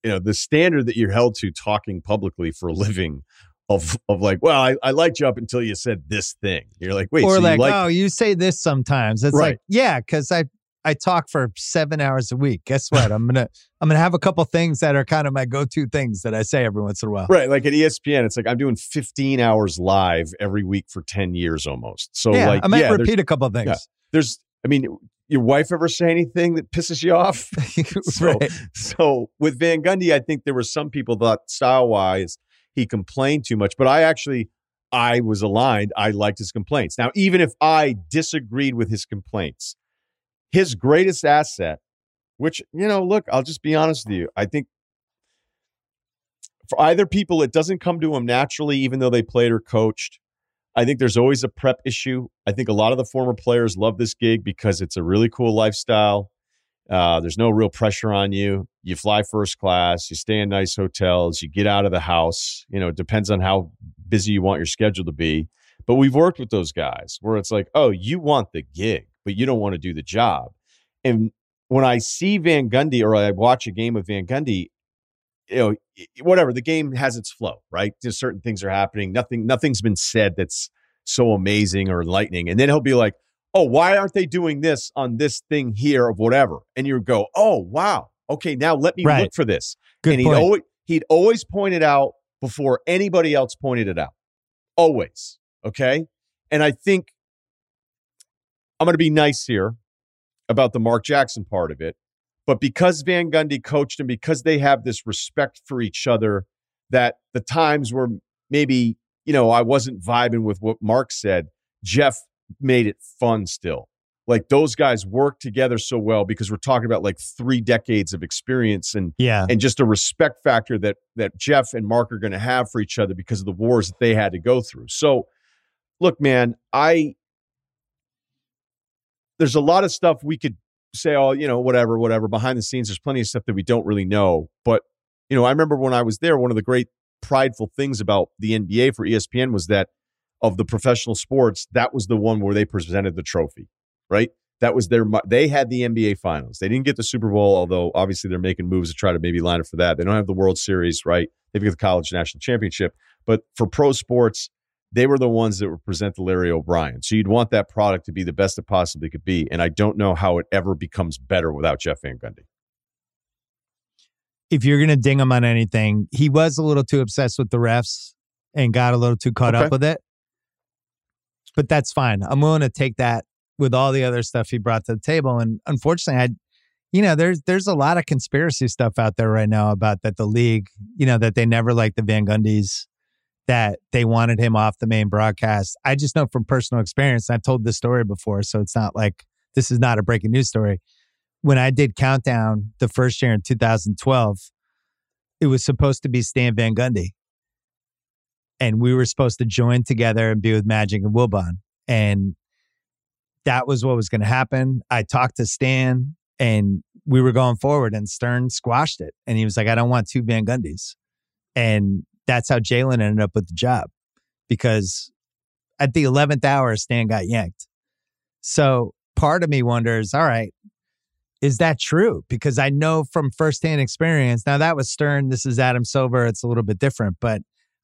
You know the standard that you're held to talking publicly for a living of of like, well, I, I liked you up until you said this thing. You're like, wait, or so like, you like- oh, you say this sometimes. It's right. like, yeah, because I I talk for seven hours a week. Guess what? I'm gonna I'm gonna have a couple things that are kind of my go to things that I say every once in a while. Right, like at ESPN, it's like I'm doing 15 hours live every week for 10 years almost. So yeah, like, I might yeah, repeat a couple things. Yeah, there's, I mean, your wife ever say anything that pisses you off? so, right. so with Van Gundy, I think there were some people that style wise he complained too much, but I actually I was aligned. I liked his complaints. Now, even if I disagreed with his complaints, his greatest asset, which you know, look, I'll just be honest with you. I think for either people, it doesn't come to them naturally, even though they played or coached. I think there's always a prep issue. I think a lot of the former players love this gig because it's a really cool lifestyle. Uh, there's no real pressure on you. You fly first class, you stay in nice hotels, you get out of the house. You know, it depends on how busy you want your schedule to be. But we've worked with those guys where it's like, oh, you want the gig, but you don't want to do the job. And when I see Van Gundy or I watch a game of Van Gundy, you know, whatever the game has its flow, right? Just certain things are happening. Nothing, nothing's been said that's so amazing or enlightening. And then he'll be like, "Oh, why aren't they doing this on this thing here of whatever?" And you go, "Oh, wow, okay, now let me right. look for this." Good and he'd point. always he'd always point it out before anybody else pointed it out. Always, okay. And I think I'm going to be nice here about the Mark Jackson part of it. But because Van Gundy coached and because they have this respect for each other, that the times where maybe, you know, I wasn't vibing with what Mark said, Jeff made it fun still. Like those guys work together so well because we're talking about like three decades of experience and yeah, and just a respect factor that that Jeff and Mark are going to have for each other because of the wars that they had to go through. So, look, man, I there's a lot of stuff we could say, oh, you know, whatever, whatever. Behind the scenes, there's plenty of stuff that we don't really know. But, you know, I remember when I was there, one of the great prideful things about the NBA for ESPN was that of the professional sports, that was the one where they presented the trophy, right? That was their, they had the NBA finals. They didn't get the Super Bowl, although obviously they're making moves to try to maybe line up for that. They don't have the World Series, right? They've got the college national championship. But for pro sports, they were the ones that would present the Larry O'Brien. So you'd want that product to be the best it possibly could be. And I don't know how it ever becomes better without Jeff Van Gundy. If you're going to ding him on anything, he was a little too obsessed with the refs and got a little too caught okay. up with it. But that's fine. I'm willing to take that with all the other stuff he brought to the table. And unfortunately, I, you know, there's there's a lot of conspiracy stuff out there right now about that the league, you know, that they never liked the Van Gundys that they wanted him off the main broadcast. I just know from personal experience, I've told this story before, so it's not like this is not a breaking news story. When I did Countdown the first year in 2012, it was supposed to be Stan Van Gundy. And we were supposed to join together and be with Magic and Wilbon. And that was what was going to happen. I talked to Stan and we were going forward, and Stern squashed it. And he was like, I don't want two Van Gundys. And that's how Jalen ended up with the job because at the 11th hour, Stan got yanked. So part of me wonders, all right, is that true? Because I know from firsthand experience. Now that was Stern. This is Adam Silver. It's a little bit different, but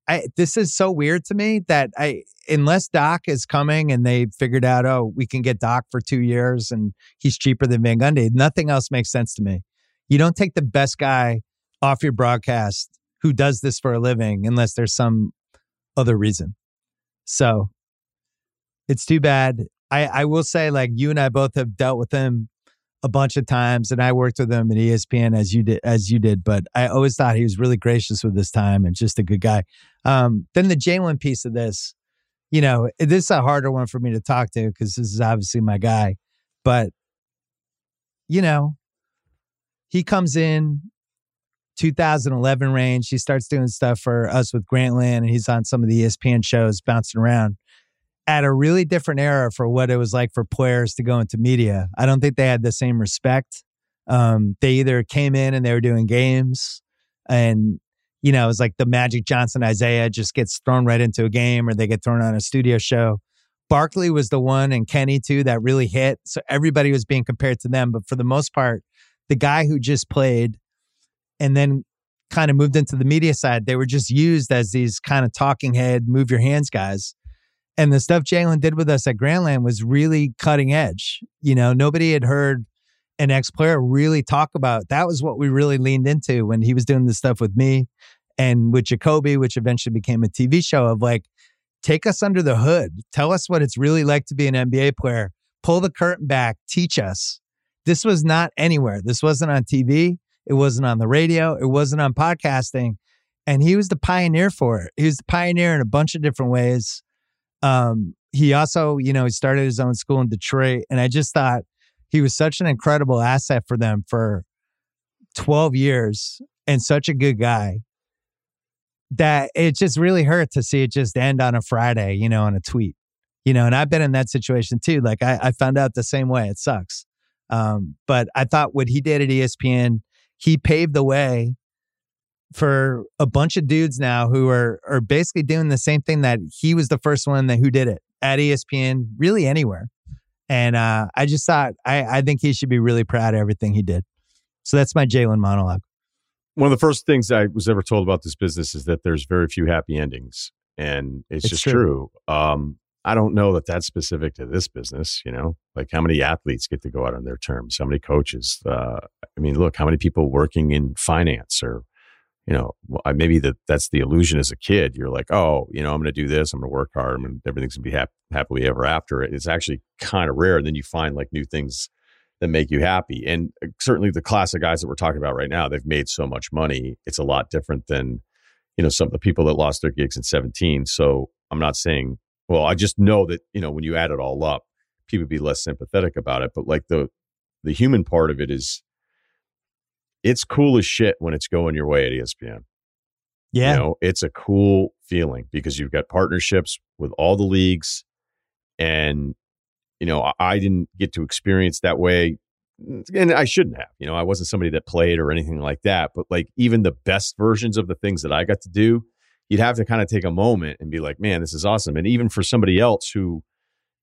I this is so weird to me that I unless Doc is coming and they figured out, oh, we can get Doc for two years and he's cheaper than Van Gundy. Nothing else makes sense to me. You don't take the best guy off your broadcast who does this for a living unless there's some other reason. So it's too bad. I, I will say, like, you and I both have dealt with him a bunch of times, and I worked with him at ESPN as you did, as you did. But I always thought he was really gracious with his time and just a good guy. Um, then the Jalen piece of this, you know, this is a harder one for me to talk to because this is obviously my guy. But you know, he comes in 2011 range. He starts doing stuff for us with Grantland, and he's on some of the ESPN shows, bouncing around at a really different era for what it was like for players to go into media. I don't think they had the same respect. Um, they either came in and they were doing games, and you know, it was like the Magic Johnson Isiah just gets thrown right into a game, or they get thrown on a studio show. Barkley was the one, and Kenny too, that really hit. So everybody was being compared to them, but for the most part, the guy who just played and then kind of moved into the media side, they were just used as these kind of talking head, move your hands guys. And the stuff Jalen did with us at Grantland was really cutting edge. You know, nobody had heard an ex player really talk about that was what we really leaned into when he was doing this stuff with me and with Jacoby, which eventually became a TV show of like, take us under the hood. Tell us what it's really like to be an NBA player. Pull the curtain back. Teach us. This was not anywhere. This wasn't on TV. It wasn't on the radio. It wasn't on podcasting. And he was the pioneer for it. He was the pioneer in a bunch of different ways. Um, he also, you know, he started his own school in Detroit. And I just thought he was such an incredible asset for them for 12 years and such a good guy that it just really hurt to see it just end on a Friday, you know, on a tweet, you know, and I've been in that situation too. Like I, I found out the same way. It sucks. Um, but I thought what he did at ESPN, he paved the way for a bunch of dudes now who are are basically doing the same thing that he was the first one that who did it at ESPN, really anywhere. And uh, I just thought I, I think he should be really proud of everything he did. So that's my Jalen monologue. One of the first things I was ever told about this business is that there's very few happy endings, and it's, it's just true. true. Um, I don't know that that's specific to this business. You know, like how many athletes get to go out on their terms? How many coaches? Uh, I mean, look, how many people working in finance or you know, maybe that that's the illusion as a kid. You're like, oh, you know, I'm going to do this. I'm going to work hard. I'm going everything's going to be hap- happily ever after. It's actually kind of rare. And then you find like new things that make you happy. And uh, certainly the class of guys that we're talking about right now, they've made so much money. It's a lot different than, you know, some of the people that lost their gigs in 17. So I'm not saying, well, I just know that, you know, when you add it all up, people be less sympathetic about it. But like the, the human part of it is it's cool as shit when it's going your way at ESPN. Yeah. You know, it's a cool feeling because you've got partnerships with all the leagues. And, you know, I didn't get to experience that way. Mm, and I shouldn't have. You know, I wasn't somebody that played or anything like that. But like even the best versions of the things that I got to do, you'd have to kind of take a moment and be like, man, this is awesome. And even for somebody else who,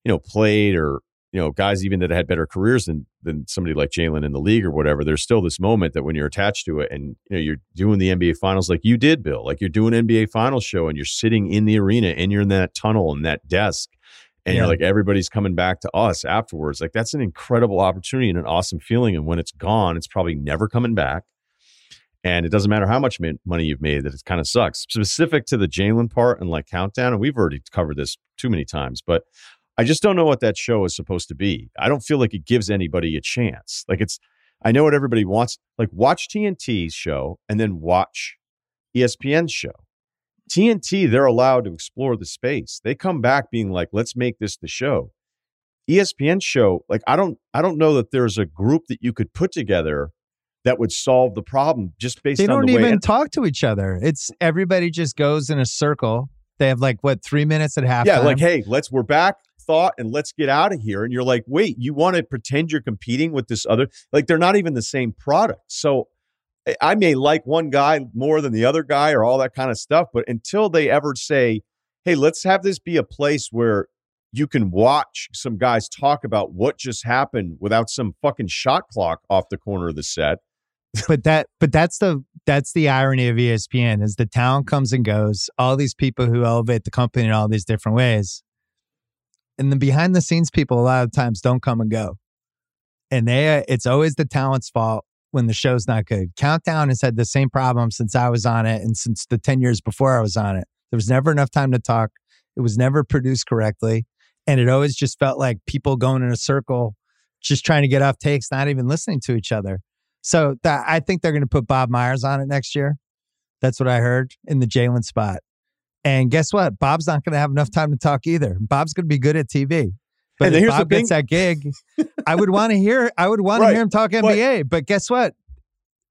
you know, played or you know, guys even that had better careers than than somebody like Jalen in the league or whatever, there's still this moment that when you're attached to it and you know you're doing the NBA finals like you did, Bill, like you're doing NBA finals show and you're sitting in the arena and you're in that tunnel and that desk and yeah. you're like everybody's coming back to us afterwards. Like that's an incredible opportunity and an awesome feeling. And when it's gone, it's probably never coming back. And it doesn't matter how much money you've made, that it kind of sucks. Specific to the Jalen part and like countdown, and we've already covered this too many times, but I just don't know what that show is supposed to be. I don't feel like it gives anybody a chance. Like it's, I know what everybody wants. Like watch TNT's show and then watch ESPN's show. TNT, they're allowed to explore the space. They come back being like, let's make this the show. ESPN show, like I don't, I don't know that there's a group that you could put together that would solve the problem just based they on don't the even talk to each other. It's everybody just goes in a circle. They have like what three minutes at half. Yeah, like hey, let's we're back thought and let's get out of here. And you're like, wait, you want to pretend you're competing with this other? Like they're not even the same product. So I may like one guy more than the other guy or all that kind of stuff. But until they ever say, hey, let's have this be a place where you can watch some guys talk about what just happened without some fucking shot clock off the corner of the set. but that but that's the that's the irony of ESPN is the talent comes and goes. All these people who elevate the company in all these different ways. And the behind the scenes people a lot of times don't come and go. And they it's always the talent's fault when the show's not good. Countdown has had the same problem since i was on it and since the 10 years before i was on it. There was never enough time to talk. It was never produced correctly. And it always just felt like people going in a circle just trying to get off takes, not even listening to each other. So that, I think they're going to put Bob Myers on it next year. That's what I heard in the Jalen spot. And guess what? Bob's not going to have enough time to talk either. Bob's going to be good at TV. But And if here's Bob gets that gig, I would want to hear. I would want to hear him talk NBA. But guess what?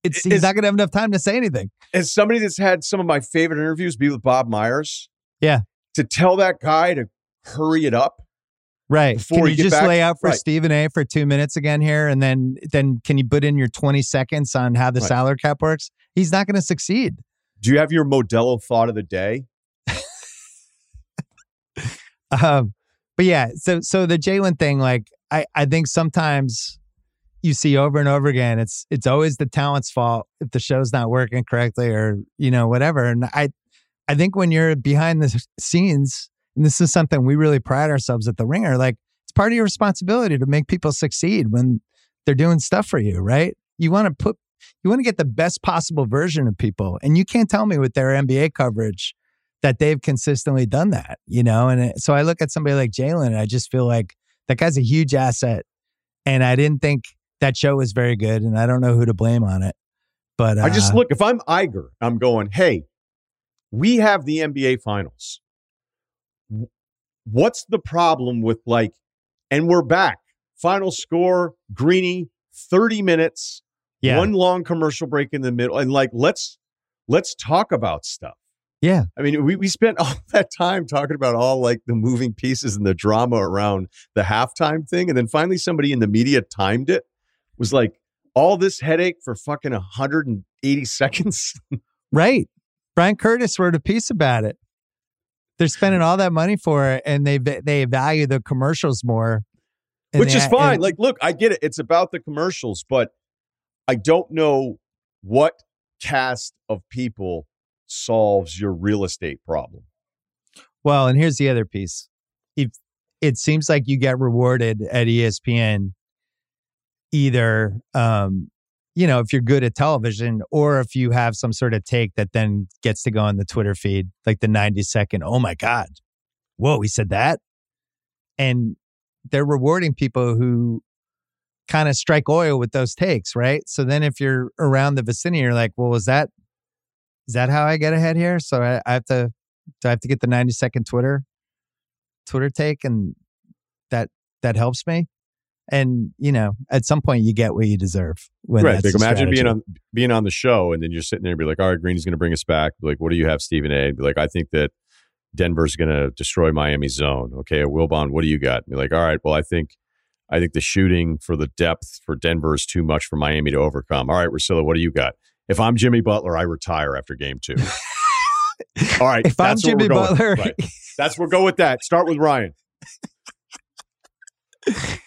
It's he's Is- not going to have enough time to say anything. As somebody that's had some of my favorite interviews be with Bob Myers, Yeah. to tell that guy to hurry it up. Right. Before can we you just back- lay out for right. Stephen A for two minutes again here, and then then can you put in your twenty seconds on how the Right. salary cap works? He's not going to succeed. Do you have your Modelo thought of the day? Um, but yeah, so so the Jalen thing, like I I think sometimes you see over and over again, it's it's always the talent's fault if the show's not working correctly or you know whatever. And I I think when you're behind the scenes, and this is something we really pride ourselves at the Ringer, like it's part of your responsibility to make people succeed when they're doing stuff for you, right? You want to put you want to get the best possible version of people, and you can't tell me with their NBA coverage that they've consistently done that, you know? And it, so I look at somebody like Jalen and I just feel like that guy's a huge asset. And I didn't think that show was very good. And I don't know who to blame on it. But uh, I just look, if I'm Iger, I'm going, hey, we have the NBA finals. What's the problem with like, and we're back. Final score, Greeny, 30 minutes, yeah, one long commercial break in the middle. And like, let's let's talk about stuff. yeah, I mean, we, we spent all that time talking about all like the moving pieces and the drama around the halftime thing. And then finally somebody in the media timed it, was like, all this headache for fucking 180 seconds. right. Bryan Curtis wrote a piece about it. They're spending all that money for it and they they value the commercials more. Which they- is fine. and- like, look, I get it. It's about the commercials, but I don't know what cast of people solves your real estate problem. Well, and here's the other piece. If it seems like you get rewarded at ESPN either um you know, if you're good at television or if you have some sort of take that then gets to go on the Twitter feed, like the 90 second, oh my God. Whoa, he said that. And they're rewarding people who kind of strike oil with those takes, right? So then if you're around the vicinity, you're like, well, is that is that how I get ahead here? So I, I have to do I have to get the 90 second Twitter Twitter take and that that helps me? And you know, at some point you get what you deserve. When right. Like imagine being on being on the show and then you're sitting there and be like, all right, Green's gonna bring us back. Be like, what do you have, Stephen A? Be like, I think that Denver's gonna destroy Miami's zone. Okay, Wilbon, what do you got? Be like, all right, well, I think I think the shooting for the depth for Denver is too much for Miami to overcome. All right, Russillo, what do you got? If I'm Jimmy Butler, I retire after game two. All right, if I'm Jimmy. Butler, Right. That's we'll go with that. Start with Ryen.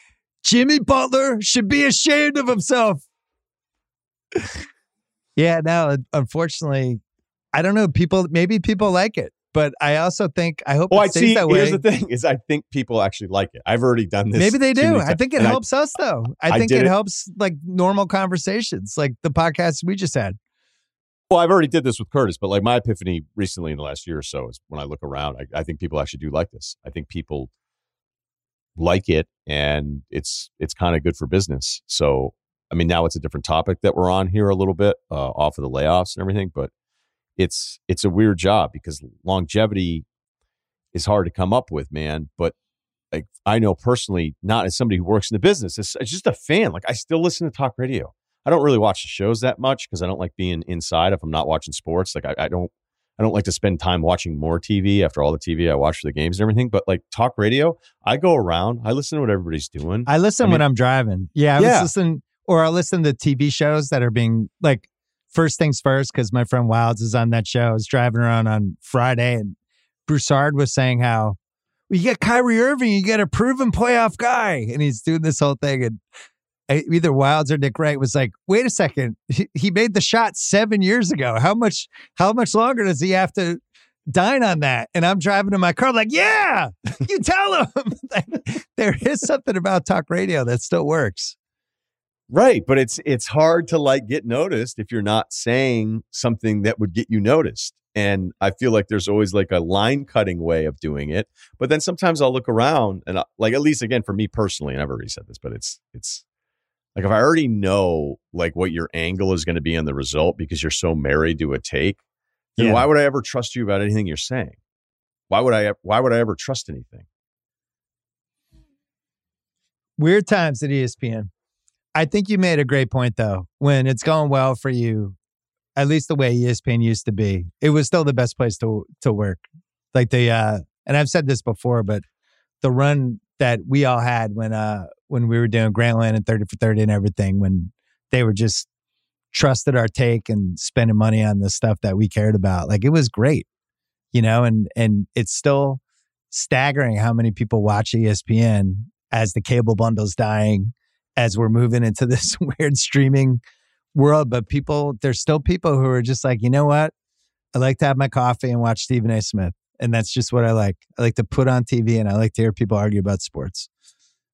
Jimmy Butler should be ashamed of himself. yeah, no, unfortunately, I don't know. People, maybe people like it, but I also think I hope Well, it I stays see. that way. Here's the thing: is I think people actually like it. I've already done this. Maybe they do. I think it And helps us though. I I think it, it- helps like normal conversations, like the podcast we just had. Well, I've already did this with Curtis, but like my epiphany recently in the last year or so is when I look around, I, I think people actually do like this. I think people like it, and it's it's kind of good for business. So, I mean, now it's a different topic that we're on here a little bit uh, off of the layoffs and everything, but it's it's a weird job because longevity is hard to come up with, man. But like I know personally, not as somebody who works in the business, it's, it's just a fan. Like I still listen to talk radio. I don't really watch the shows that much because I don't like being inside if I'm not watching sports. Like I, I don't I don't like to spend time watching more TV after all the TV I watch for the games and everything. But like talk radio, I go around, I listen to what everybody's doing. I listen I when I'm driving. Yeah, I Yeah. was listening, or I listen to TV shows that are being like first things first because my friend Wildes is on that show. I was driving around on Friday, and Broussard was saying how well, you get Kyrie Irving, you get a proven playoff guy, and he's doing this whole thing. And either Wildes or Nick Wright was like, "Wait a second, he, he made the shot seven years ago. How much? How much longer does he have to?" Dine on that, and I'm driving in my car, like, yeah, you tell him. there is something about talk radio that still works. right. But it's it's hard to like get noticed if you're not saying something that would get you noticed. And I feel like there's always like a line cutting way of doing it. But then sometimes I'll look around and I, like at least again for me personally, and I've already said this, but it's it's like if I already know like what your angle is going to be in the result because you're so married to a take, then Yeah. why would I ever trust you about anything you're saying? Why would I why would I ever trust anything? Weird times at ESPN. I think you made a great point though. When it's going well for you, at least the way ESPN used to be, it was still the best place to to work. Like the uh and I've said this before, but the run that we all had when uh when we were doing Grantland and 30 for 30 and everything, when they were just trusted our take and spending money on the stuff that we cared about. Like it was great. You know, and and it's still staggering how many people watch ESPN as the cable bundle's dying, as we're moving into this weird streaming world. But people, there's still people who are just like, you know what? I like to have my coffee and watch Stephen A. Smith. And that's just what I like. I like to put on TV and I like to hear people argue about sports.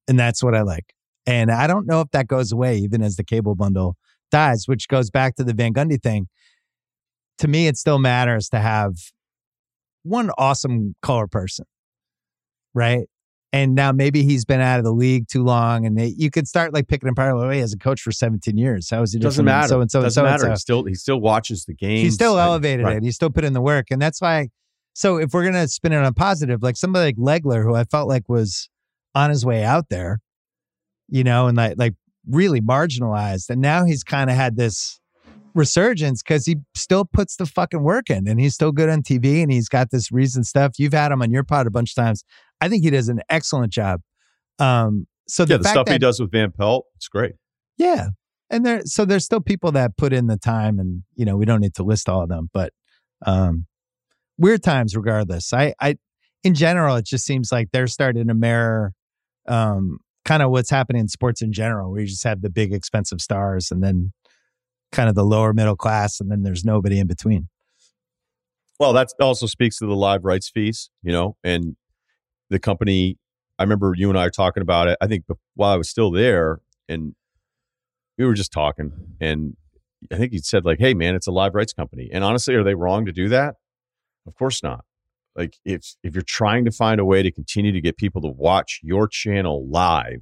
And that's what I like. And I don't know if that goes away even as the cable bundle dies, which goes back to the Van Gundy thing. To me, it still matters to have one awesome color person, right? And now maybe he's been out of the league too long, and they, you could start like picking apart. Well, he has a coach for 17 years. How is he Doesn't matter. So and so and Doesn't matter. He still he still watches the game. He still elevated it. He still put in the work, and that's why. So if we're gonna spin it on a positive, like somebody like Legler, who I felt like was on his way out there, you know, and like like really marginalized, and now he's kind of had this resurgence because he still puts the fucking work in, and he's still good on TV, and he's got this reason stuff. You've had him on your pod a bunch of times. I think he does an excellent job. Um, so the, Yeah, the stuff that, he does with Van Pelt, it's great. yeah. And there so there's still people that put in the time and you know, we don't need to list all of them, but um weird times regardless. I I in general it just seems like they're starting to mirror um kind of what's happening in sports in general, where you just have the big expensive stars and then kind of the lower middle class and then there's nobody in between. Well, that also speaks to the live rights fees, you know, and the company. I remember you and I were talking about it. I think while I was still there, and we were just talking, and I think he said like, "Hey, man, it's a live rights company." And honestly, are they wrong to do that? Of course not. Like if if you're trying to find a way to continue to get people to watch your channel live,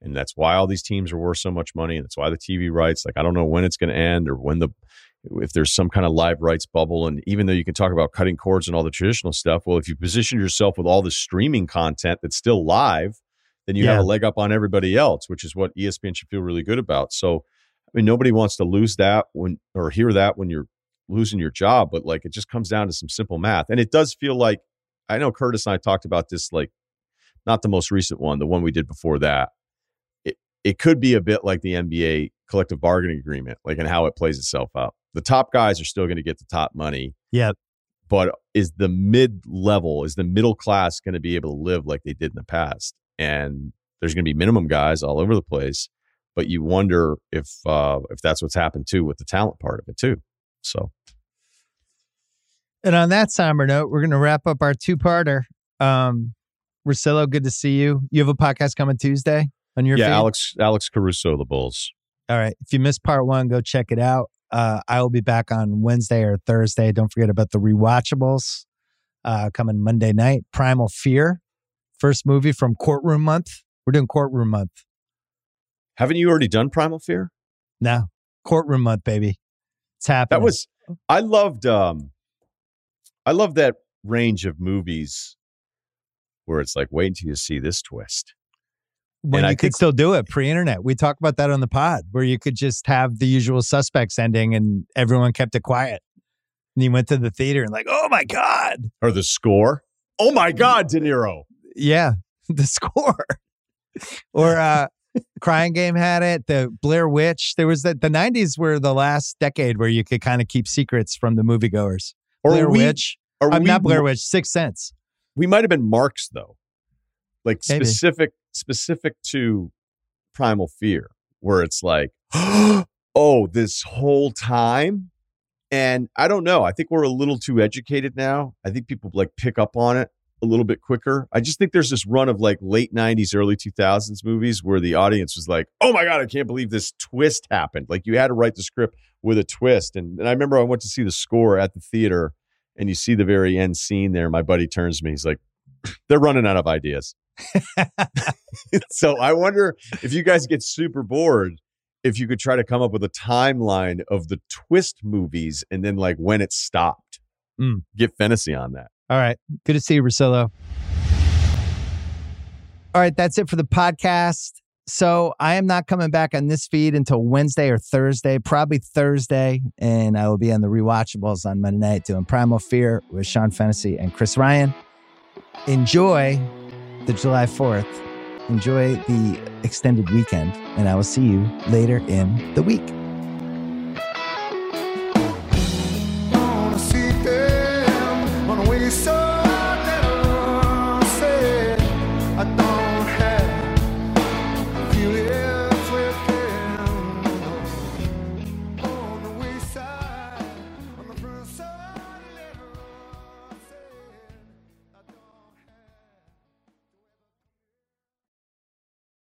and that's why all these teams are worth so much money, and that's why the TV rights. Like I don't know when it's going to end or when the if there's some kind of live rights bubble. And even though you can talk about cutting cords and all the traditional stuff, well, if you position yourself with all the streaming content that's still live, then you have a leg up on everybody else, which is what ESPN should feel really good about. So, I mean, nobody wants to lose that when or hear that when you're losing your job, but like it just comes down to some simple math. And it does feel like I know Curtis and I talked about this, like not the most recent one, the one we did before that. It it could be a bit like the NBA collective bargaining agreement, like and how it plays itself out. The top guys are still going to get the top money. Yeah. But is the mid level, is the middle class going to be able to live like they did in the past? And there's going to be minimum guys all over the place, but you wonder if uh, if that's what's happened too with the talent part of it too. So And on that somber note, we're going to wrap up our two-parter. Um, Russillo, good to see you. You have a podcast coming Tuesday on your yeah, feed? Alex Alex Caruso, the Bulls. All right. If you missed part one, go check it out. Uh, I will be back on Wednesday or Thursday. Don't forget about the rewatchables uh, coming Monday night. Primal Fear, first movie from Courtroom Month. We're doing Courtroom Month Haven't you already done Primal Fear? No, Courtroom Month, baby. It's happening. That was I loved um I love that range of movies where it's like wait until you see this twist. when and you I could think- still do it pre-internet. We talked about that on the pod, where you could just have the usual suspects ending, and everyone kept it quiet. And you went to the theater and like, oh my god, Or the score. Oh my God, De Niro. yeah, the score. or uh Crying Game had it. The Blair Witch. There was the the nineties were the last decade where you could kind of keep secrets from the moviegoers. Or Blair we, Witch. Or I'm we, not Blair Witch. Sixth Sense. We might have been marks though. Like Maybe. specific specific to Primal Fear, where it's like, oh, this whole time. And I don't know. I think we're a little too educated now. I think people like pick up on it a little bit quicker. I just think there's this run of like late 90s, early 2000s movies where the audience was like, oh my God, I can't believe this twist happened. Like you had to write the script with a twist. And, and I remember I went to see the score at the theater and you see the very end scene there. My buddy turns to me. He's like, "They're running out of ideas." so I wonder if you guys get super bored, if you could try to come up with a timeline of the twist movies and then like when it stopped. Mm. Get fantasy on that. All right. Good to see you, Russillo. All right. That's it for the podcast. So I am not coming back on this feed until Wednesday or Thursday, probably Thursday. And I will be on the rewatchables on Monday night doing Primal Fear with Sean Fennessy and Chris Ryan. Enjoy the July 4th. Enjoy the extended weekend. And I will see you later in the week.